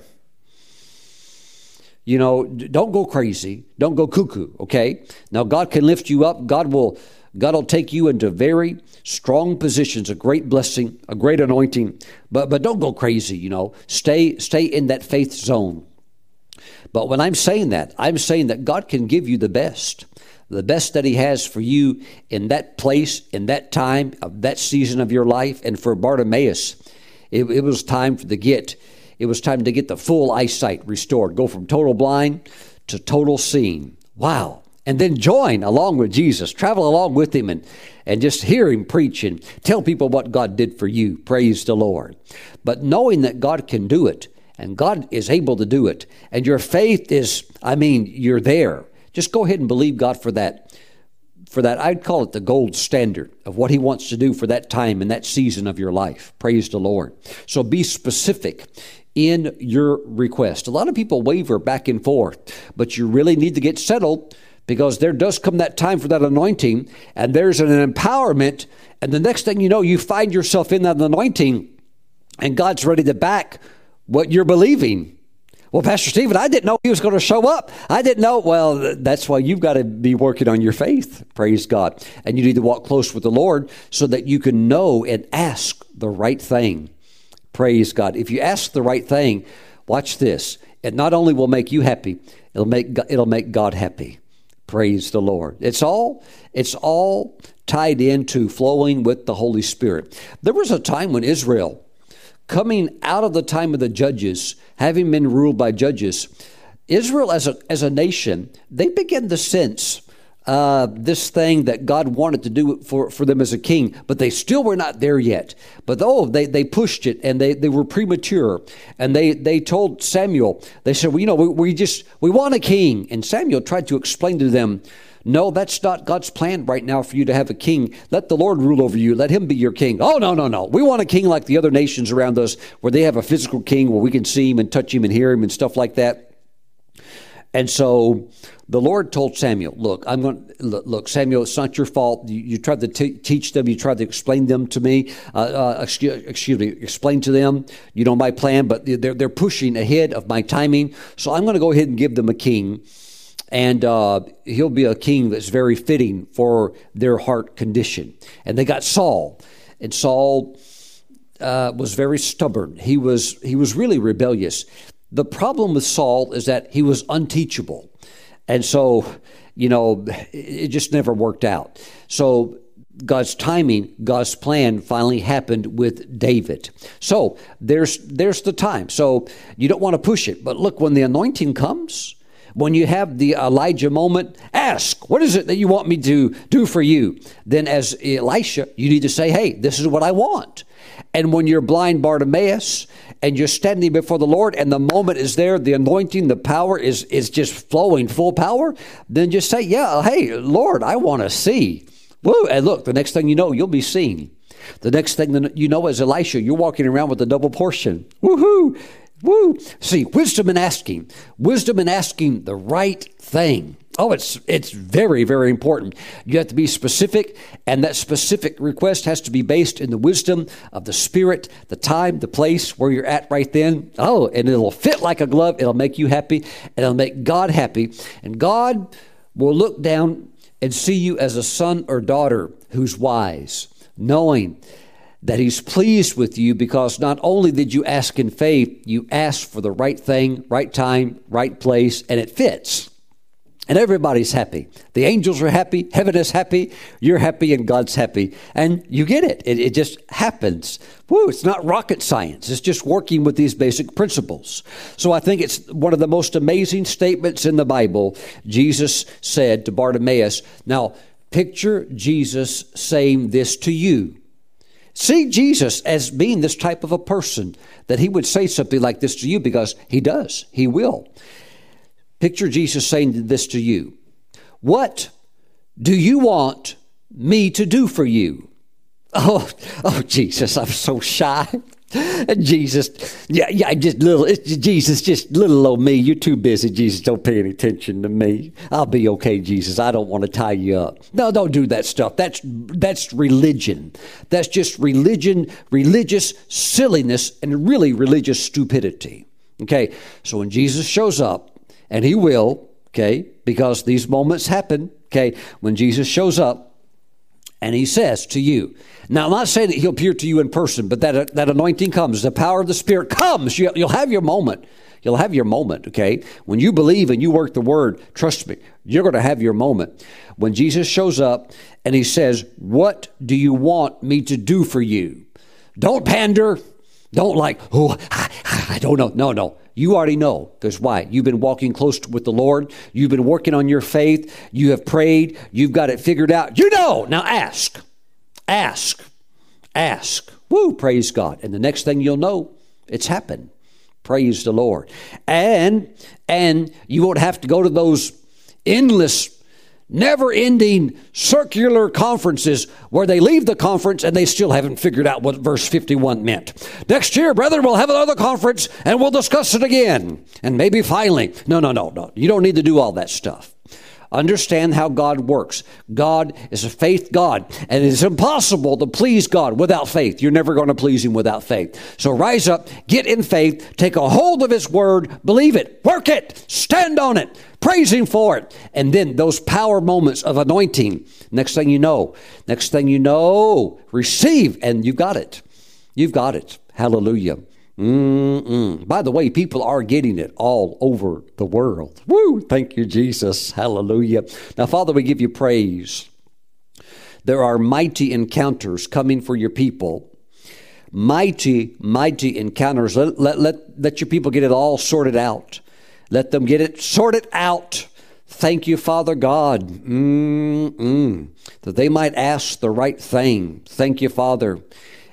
Speaker 1: You know, don't go crazy. Don't go cuckoo, okay? Now, God can lift you up. God will God will take you into very strong positions, a great blessing, a great anointing. But but don't go crazy, you know. Stay stay in that faith zone. But when I'm saying that, I'm saying that God can give you the best. The best that He has for you in that place, in that time, of that season of your life. And for Bartimaeus, it, it was time for the get it was time to get the full eyesight restored. Go from total blind to total seeing. Wow and then join along with Jesus, travel along with him and, and just hear him preach and tell people what God did for you. Praise the Lord. But knowing that God can do it and God is able to do it, and your faith is, I mean, you're there. Just go ahead and believe God for that. For that, I'd call it the gold standard of what He wants to do for that time and that season of your life. Praise the Lord. So be specific in your request. A lot of people waver back and forth, but you really need to get settled because there does come that time for that anointing and there's an empowerment. And the next thing you know you find yourself in that anointing and god's ready to back what you're believing. Well pastor stephen i didn't know he was going to show up. I didn't know. Well that's why you've got to be working on your faith. Praise god. And you need to walk close with the lord so that you can know and ask the right thing praise god if you ask the right thing watch this it not only will make you happy it'll make it'll make god happy Praise the Lord. It's all it's all tied into flowing with the Holy Spirit. There was a time when Israel, coming out of the time of the judges, having been ruled by judges, Israel as a as a nation, they began to sense uh, this thing that God wanted to do for, for them as a king, but they still were not there yet. But oh, they, they pushed it and they, they were premature. And they, they told Samuel, they said, well, you know, we, we just, we want a king. And Samuel tried to explain to them, no, that's not God's plan right now for you to have a king. Let the Lord rule over you. Let him be your king. Oh, no, no, no. We want a king like the other nations around us where they have a physical king where we can see him and touch him and hear him and stuff like that. And so the Lord told Samuel, "Look, I'm going. Look, Samuel, it's not your fault. You, you tried to t- teach them. You tried to explain them to me. Uh, uh, excuse, excuse, me, explain to them. You know my plan, but they're they're pushing ahead of my timing. So I'm going to go ahead and give them a king, and uh, he'll be a king that's very fitting for their heart condition. And they got Saul, and Saul." Uh, was very stubborn. He was he was really rebellious. The problem with Saul is that he was unteachable. And so, you know, it just never worked out. So, God's timing, God's plan finally happened with David. So there's there's the time. So you don't want to push it, but look, when the anointing comes, when you have the Elijah moment, ask, what is it that you want me to do for you? Then, as Elisha, you need to say, hey, this is what I want. And when you're blind Bartimaeus and you're standing before the Lord and the moment is there, the anointing, the power is, is just flowing full power, then just say, Yeah, hey, Lord, I want to see. Woo! And look, the next thing you know, you'll be seen. The next thing that you know is Elisha, you're walking around with a double portion. Woohoo! Woo! See, wisdom in asking, wisdom in asking the right thing. Oh, it's it's very very important. You have to be specific, and that specific request has to be based in the wisdom of the Spirit, the time, the place where you're at right then. Oh, and it'll fit like a glove. It'll make you happy, and it'll make God happy, and God will look down and see you as a son or daughter who's wise, knowing that He's pleased with you because not only did you ask in faith, you asked for the right thing, right time, right place, and it fits and everybody's happy. The angels are happy, heaven is happy, you're happy, and God's happy. And you get it. It, it, just happens. Woo, it's not rocket science, it's just working with these basic principles. So I think it's one of the most amazing statements in the Bible. Jesus said to Bartimaeus, Now, picture Jesus saying this to you. See Jesus as being this type of a person, that he would say something like this to you because he does, he will. Picture Jesus saying this to you What do you want me to do for you? Oh, oh, Jesus, I'm so shy. Jesus, yeah, yeah, just little, Jesus, just little old me. You're too busy, Jesus. Don't pay any attention to me. I'll be okay, Jesus. I don't want to tie you up. No, don't do that stuff. That's that's religion. That's just religion, religious silliness, and really religious stupidity. Okay, so when Jesus shows up, and he will, okay, because these moments happen, okay, when Jesus shows up and he says to you, now I'm not saying that he'll appear to you in person, but that, that anointing comes, the power of the Spirit comes, you, you'll have your moment. You'll have your moment, okay? When you believe and you work the word, trust me, you're going to have your moment. When Jesus shows up and he says, What do you want me to do for you? Don't pander. Don't like, oh, I, I don't know. No, no. You already know. Because why? You've been walking close with the Lord. You've been working on your faith. You have prayed. You've got it figured out. You know. Now ask. Ask. Ask. Woo, praise God. And the next thing you'll know, it's happened. Praise the Lord. And and you won't have to go to those endless never ending circular conferences where they leave the conference and they still haven't figured out what verse 51 meant. Next year, brethren, we'll have another conference and we'll discuss it again. And maybe finally. No, no, no, no. You don't need to do all that stuff. Understand how God works. God is a faith God, and it's impossible to please God without faith. You're never going to please Him without faith. So rise up, get in faith, take a hold of His Word, believe it, work it, stand on it, praise Him for it. And then those power moments of anointing, next thing you know, next thing you know, receive, and you've got it. You've got it. Hallelujah. Mm-mm. By the way, people are getting it all over the world. Woo! Thank you, Jesus. Hallelujah. Now, Father, we give you praise. There are mighty encounters coming for your people. Mighty, mighty encounters. Let, let, let, let your people get it all sorted out. Let them get it sorted out. Thank you, Father God, Mm-mm. that they might ask the right thing. Thank you, Father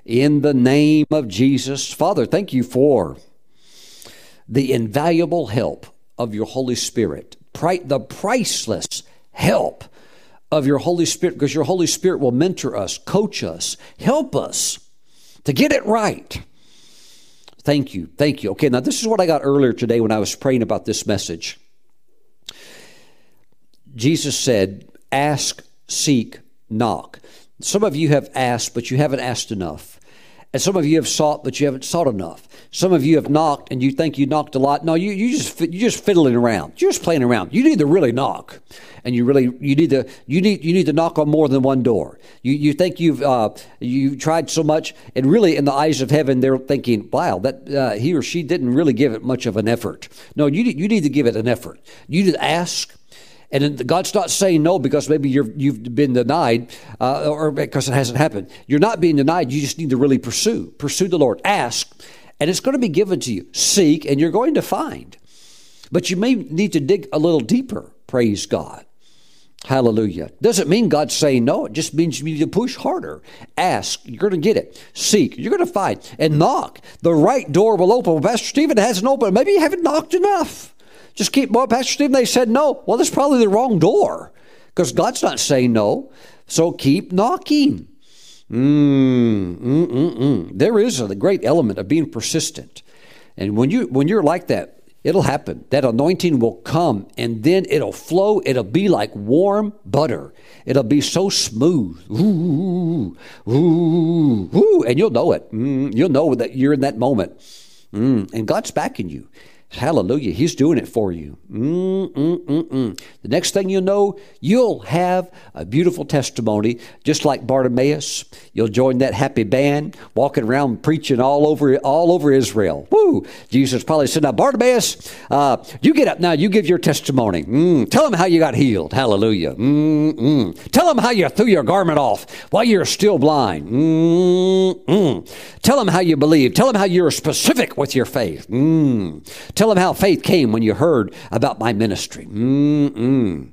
Speaker 1: in the name of Jesus. Father, thank you for the invaluable help of your Holy Spirit, the priceless help of your Holy Spirit, because your Holy Spirit will mentor us, coach us, help us to get it right. Thank you. Thank you. Okay, now this is what I got earlier today when I was praying about this message. Jesus said, Ask, seek, knock. Some of you have asked, but you haven't asked enough. And some of you have sought, but you haven't sought enough. Some of you have knocked, and you think you knocked a lot. No, you you just you just fiddling around. You're just playing around. You need to really knock, and you really you need to you need you need to knock on more than one door. You you think you've uh, you tried so much, and really in the eyes of heaven, they're thinking, "Wow, that uh, he or she didn't really give it much of an effort." No, you you need to give it an effort. You need to ask. And God's not saying no because maybe you have been denied uh, or because it hasn't happened. You're not being denied. You just need to really pursue. Pursue the Lord. Ask, and it's going to be given to you. Seek, and you're going to find. But you may need to dig a little deeper. Praise God. Hallelujah. Doesn't mean God's saying no. It just means you need to push harder. Ask. You're going to get it. Seek. You're going to find. And knock. The right door will open. Pastor Stephen hasn't opened. Maybe you haven't knocked enough. Just keep, well, Pastor Stephen, they said no. Well, that's probably the wrong door because God's not saying no. So keep knocking. Mm, mm, mm, mm. There is a great element of being persistent. And when, you, when you're like that, it'll happen. That anointing will come and then it'll flow. It'll be like warm butter. It'll be so smooth. Ooh, ooh, ooh. And you'll know it. Mm, you'll know that you're in that moment. Mm, and God's backing you. Hallelujah. He's doing it for you. Mm-mm-mm-mm. The next thing you know, you'll have a beautiful testimony, just like Bartimaeus. You'll join that happy band, walking around preaching all over all over Israel. Woo! Jesus probably said, "Now, Bartimaeus, uh, you get up now. You give your testimony. Mm. Tell them how you got healed. Hallelujah. Mm-mm. Tell them how you threw your garment off while you're still blind. Mm-mm. Tell them how you believe. Tell them how you're specific with your faith. Mm. Tell them how faith came when you heard about my ministry. Mm-mm.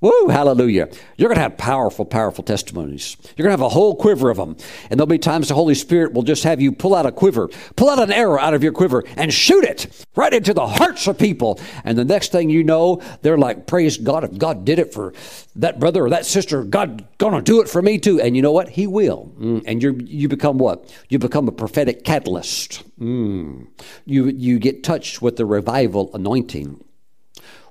Speaker 1: Woo, hallelujah. You're going to have powerful, powerful testimonies. You're going to have a whole quiver of them. And there'll be times the Holy Spirit will just have you pull out a quiver, pull out an arrow out of your quiver and shoot it right into the hearts of people. And the next thing you know, they're like, praise God. If God did it for that brother or that sister, God going to do it for me too. And you know what? He will. Mm. And you you become what? You become a prophetic catalyst. Mm. You, you get touched with the revival anointing.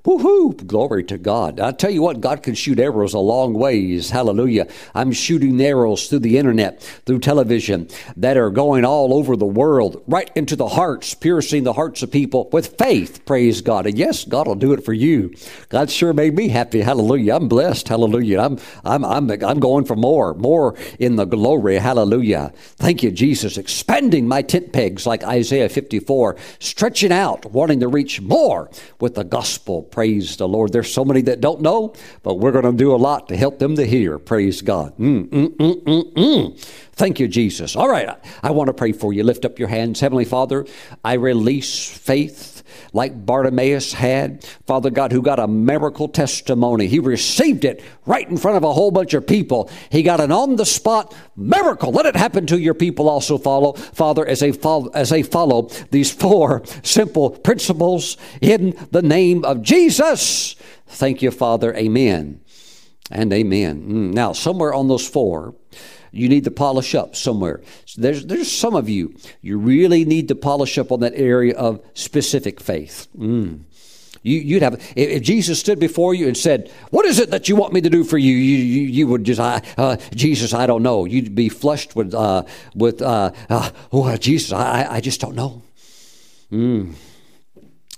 Speaker 1: Woohoo! Glory to God. I tell you what, God can shoot arrows a long ways. Hallelujah. I'm shooting arrows through the internet, through television that are going all over the world, right into the hearts, piercing the hearts of people with faith. Praise God. And yes, God will do it for you. God sure made me happy. Hallelujah. I'm blessed. Hallelujah. I'm, I'm, I'm, I'm going for more, more in the glory. Hallelujah. Thank you, Jesus. Expanding my tent pegs like Isaiah 54, stretching out, wanting to reach more with the gospel Praise the Lord. There's so many that don't know, but we're going to do a lot to help them to hear. Praise God. Mm, mm, mm, mm, mm. Thank you, Jesus. All right, I want to pray for you. Lift up your hands. Heavenly Father, I release faith like Bartimaeus had. Father God, who got a miracle testimony. He received it right in front of a whole bunch of people. He got an on the spot miracle. Let it happen to your people also follow. Father, as they follow, as they follow these four simple principles in the name of Jesus. Thank you, Father. Amen and amen. Mm, now, somewhere on those four, you need to polish up somewhere. So there's, there's some of you, you really need to polish up on that area of specific faith. Mm. You, would have if Jesus stood before you and said, "What is it that you want me to do for you?" You, you, you would just, I, uh, Jesus, I don't know. You'd be flushed with, uh, with, uh, uh oh, Jesus, I, I just don't know. Mm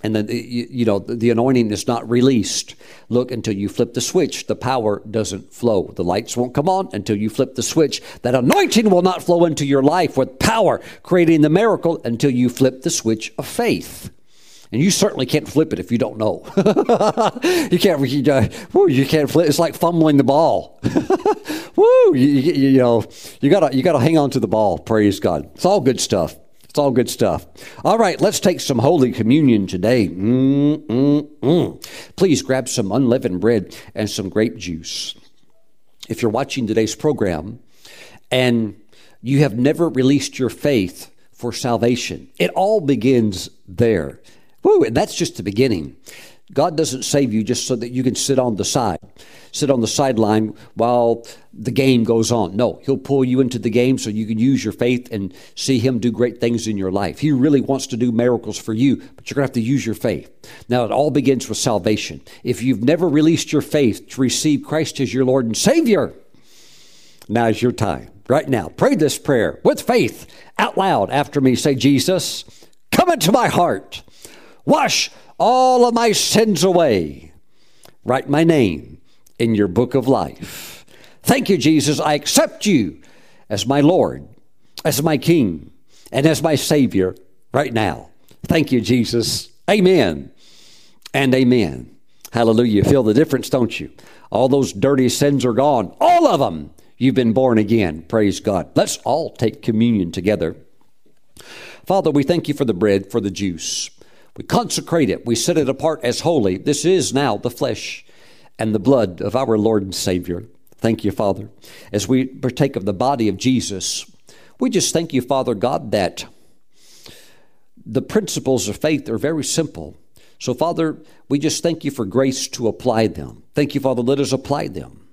Speaker 1: and then you, you, know the anointing is not released look until you flip the switch the power doesn't flow the lights won't come on until you flip the switch that anointing will not flow into your life with power creating the miracle until you flip the switch of faith and you certainly can't flip it if you don't know. you can't. You, uh, woo, you can't flip. It's like fumbling the ball. woo, you, you, you know, you gotta you gotta hang on to the ball. Praise God. It's all good stuff. It's all good stuff. All right, let's take some Holy Communion today. Mm-mm-mm. Please grab some unleavened bread and some grape juice. If you're watching today's program and you have never released your faith for salvation, it all begins there. Woo, and that's just the beginning. God doesn't save you just so that you can sit on the side, sit on the sideline while the game goes on. No, He'll pull you into the game so you can use your faith and see Him do great things in your life. He really wants to do miracles for you, but you're going to have to use your faith. Now, it all begins with salvation. If you've never released your faith to receive Christ as your Lord and Savior, now is your time. Right now, pray this prayer with faith out loud after me. Say, Jesus, come into my heart. Wash all of my sins away. Write my name in your book of life. Thank you, Jesus. I accept you as my Lord, as my King, and as my Savior right now. Thank you, Jesus. Amen and amen. Hallelujah. Feel the difference, don't you? All those dirty sins are gone. All of them. You've been born again. Praise God. Let's all take communion together. Father, we thank you for the bread, for the juice. We consecrate it. We set it apart as holy. This is now the flesh and the blood of our Lord and Savior. Thank you, Father. As we partake of the body of Jesus, we just thank you, Father God, that the principles of faith are very simple. So, Father, we just thank you for grace to apply them. Thank you, Father. Let us apply them.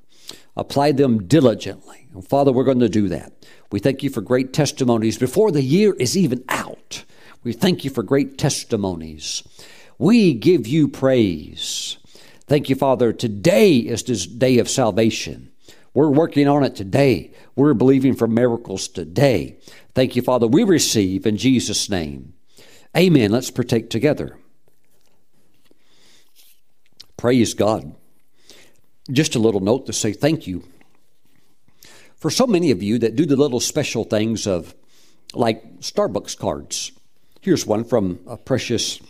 Speaker 1: Apply them diligently. And Father, we're going to do that. We thank you for great testimonies before the year is even out. We thank you for great testimonies. We give you praise. Thank you, Father. Today is this day of salvation. We're working on it today. We're believing for miracles today. Thank you, Father. We receive in Jesus' name. Amen. Let's partake together. Praise God. Just a little note to say thank you. For so many of you that do the little special things of like Starbucks cards. Here's one from a precious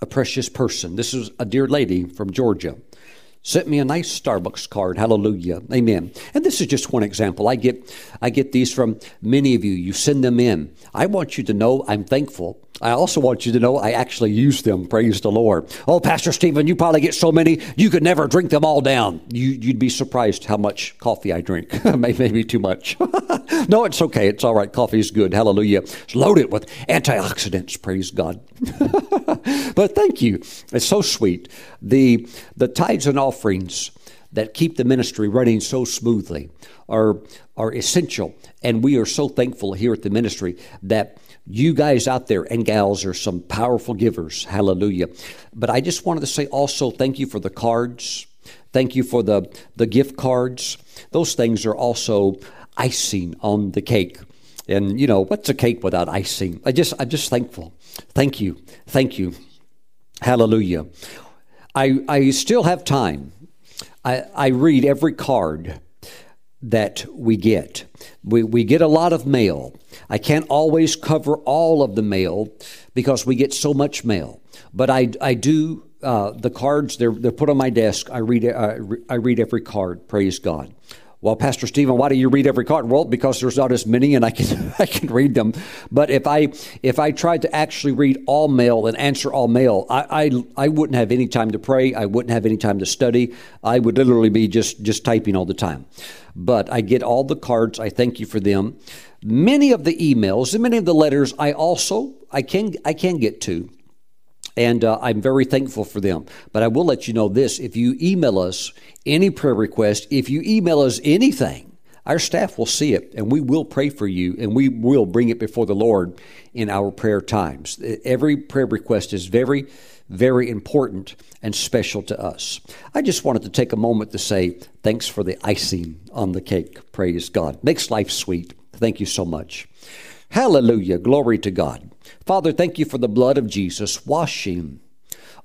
Speaker 1: a precious person. This is a dear lady from Georgia. Sent me a nice Starbucks card. Hallelujah. Amen. And this is just one example. I get I get these from many of you. You send them in. I want you to know I'm thankful I also want you to know I actually use them. Praise the Lord. Oh, Pastor Stephen, you probably get so many, you could never drink them all down. You, would be surprised how much coffee I drink. Maybe too much. no, it's okay. It's all right. Coffee is good. Hallelujah. It's loaded with antioxidants. Praise God. but thank you. It's so sweet. The, the tithes and offerings that keep the ministry running so smoothly are, are essential. And we are so thankful here at the ministry that you guys out there and gals are some powerful givers. Hallelujah. But I just wanted to say also thank you for the cards. Thank you for the, the gift cards. Those things are also icing on the cake. And you know, what's a cake without icing? I just I'm just thankful. Thank you. Thank you. Hallelujah. I I still have time. I, I read every card that we get. We, we get a lot of mail. I can't always cover all of the mail because we get so much mail. But I, I do, uh, the cards, they're, they're put on my desk. I read, uh, I read every card, praise God. Well, Pastor Stephen, why do you read every card? Well, because there's not as many, and I can I can read them. But if I if I tried to actually read all mail and answer all mail, I, I I wouldn't have any time to pray. I wouldn't have any time to study. I would literally be just just typing all the time. But I get all the cards. I thank you for them. Many of the emails and many of the letters I also I can I can get to and uh, I'm very thankful for them. But I will let you know this if you email us any prayer request, if you email us anything, our staff will see it and we will pray for you and we will bring it before the Lord in our prayer times. Every prayer request is very, very important and special to us. I just wanted to take a moment to say thanks for the icing on the cake. Praise God. Makes life sweet. Thank you so much. Hallelujah. Glory to God. Father, thank you for the blood of Jesus washing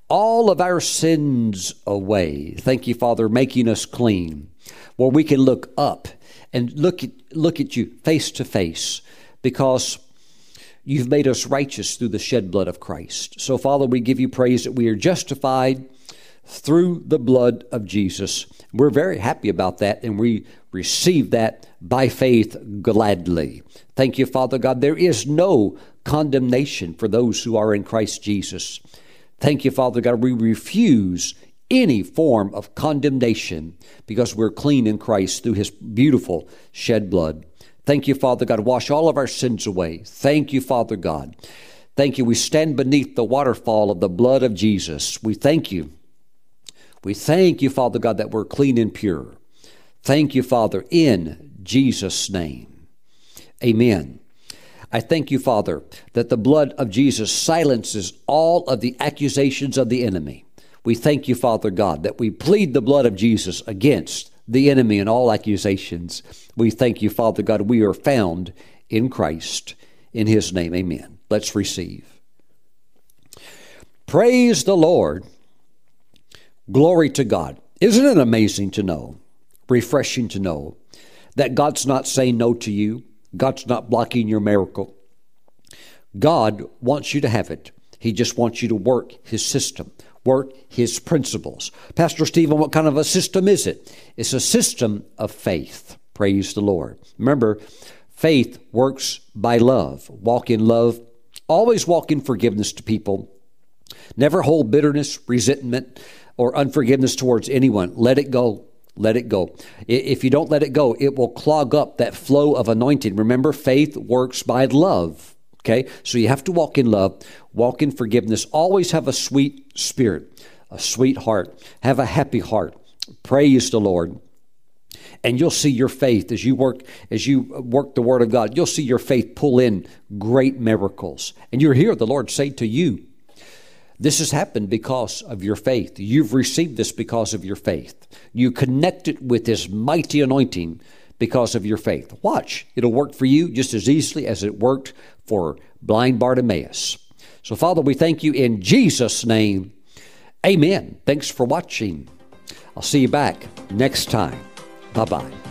Speaker 1: all of our sins away. Thank you, Father, making us clean, where we can look up and look at, look at you face to face because you've made us righteous through the shed blood of Christ. So, Father, we give you praise that we are justified through the blood of Jesus. We're very happy about that, and we receive that by faith gladly. Thank you, Father God. There is no condemnation for those who are in Christ Jesus. Thank you, Father God. We refuse any form of condemnation because we're clean in Christ through his beautiful shed blood. Thank you, Father God. Wash all of our sins away. Thank you, Father God. Thank you. We stand beneath the waterfall of the blood of Jesus. We thank you. We thank you, Father God, that we're clean and pure. Thank you, Father, in Jesus' name. Amen. I thank you, Father, that the blood of Jesus silences all of the accusations of the enemy. We thank you, Father God, that we plead the blood of Jesus against the enemy and all accusations. We thank you, Father God, we are found in Christ. In his name, amen. Let's receive. Praise the Lord. Glory to God. Isn't it amazing to know, refreshing to know, that God's not saying no to you? God's not blocking your miracle. God wants you to have it. He just wants you to work His system, work His principles. Pastor Stephen, what kind of a system is it? It's a system of faith. Praise the Lord. Remember, faith works by love. Walk in love. Always walk in forgiveness to people. Never hold bitterness, resentment, or unforgiveness towards anyone. Let it go. Let it go. If you don't let it go, it will clog up that flow of anointing. Remember, faith works by love. Okay? So you have to walk in love, walk in forgiveness, always have a sweet spirit, a sweet heart, have a happy heart. Praise the Lord. And you'll see your faith as you work as you work the word of God. You'll see your faith pull in great miracles. And you'll hear the Lord say to you, this has happened because of your faith. You've received this because of your faith. You connect it with this mighty anointing because of your faith. Watch, it'll work for you just as easily as it worked for blind Bartimaeus. So, Father, we thank you in Jesus' name. Amen. Thanks for watching. I'll see you back next time. Bye bye.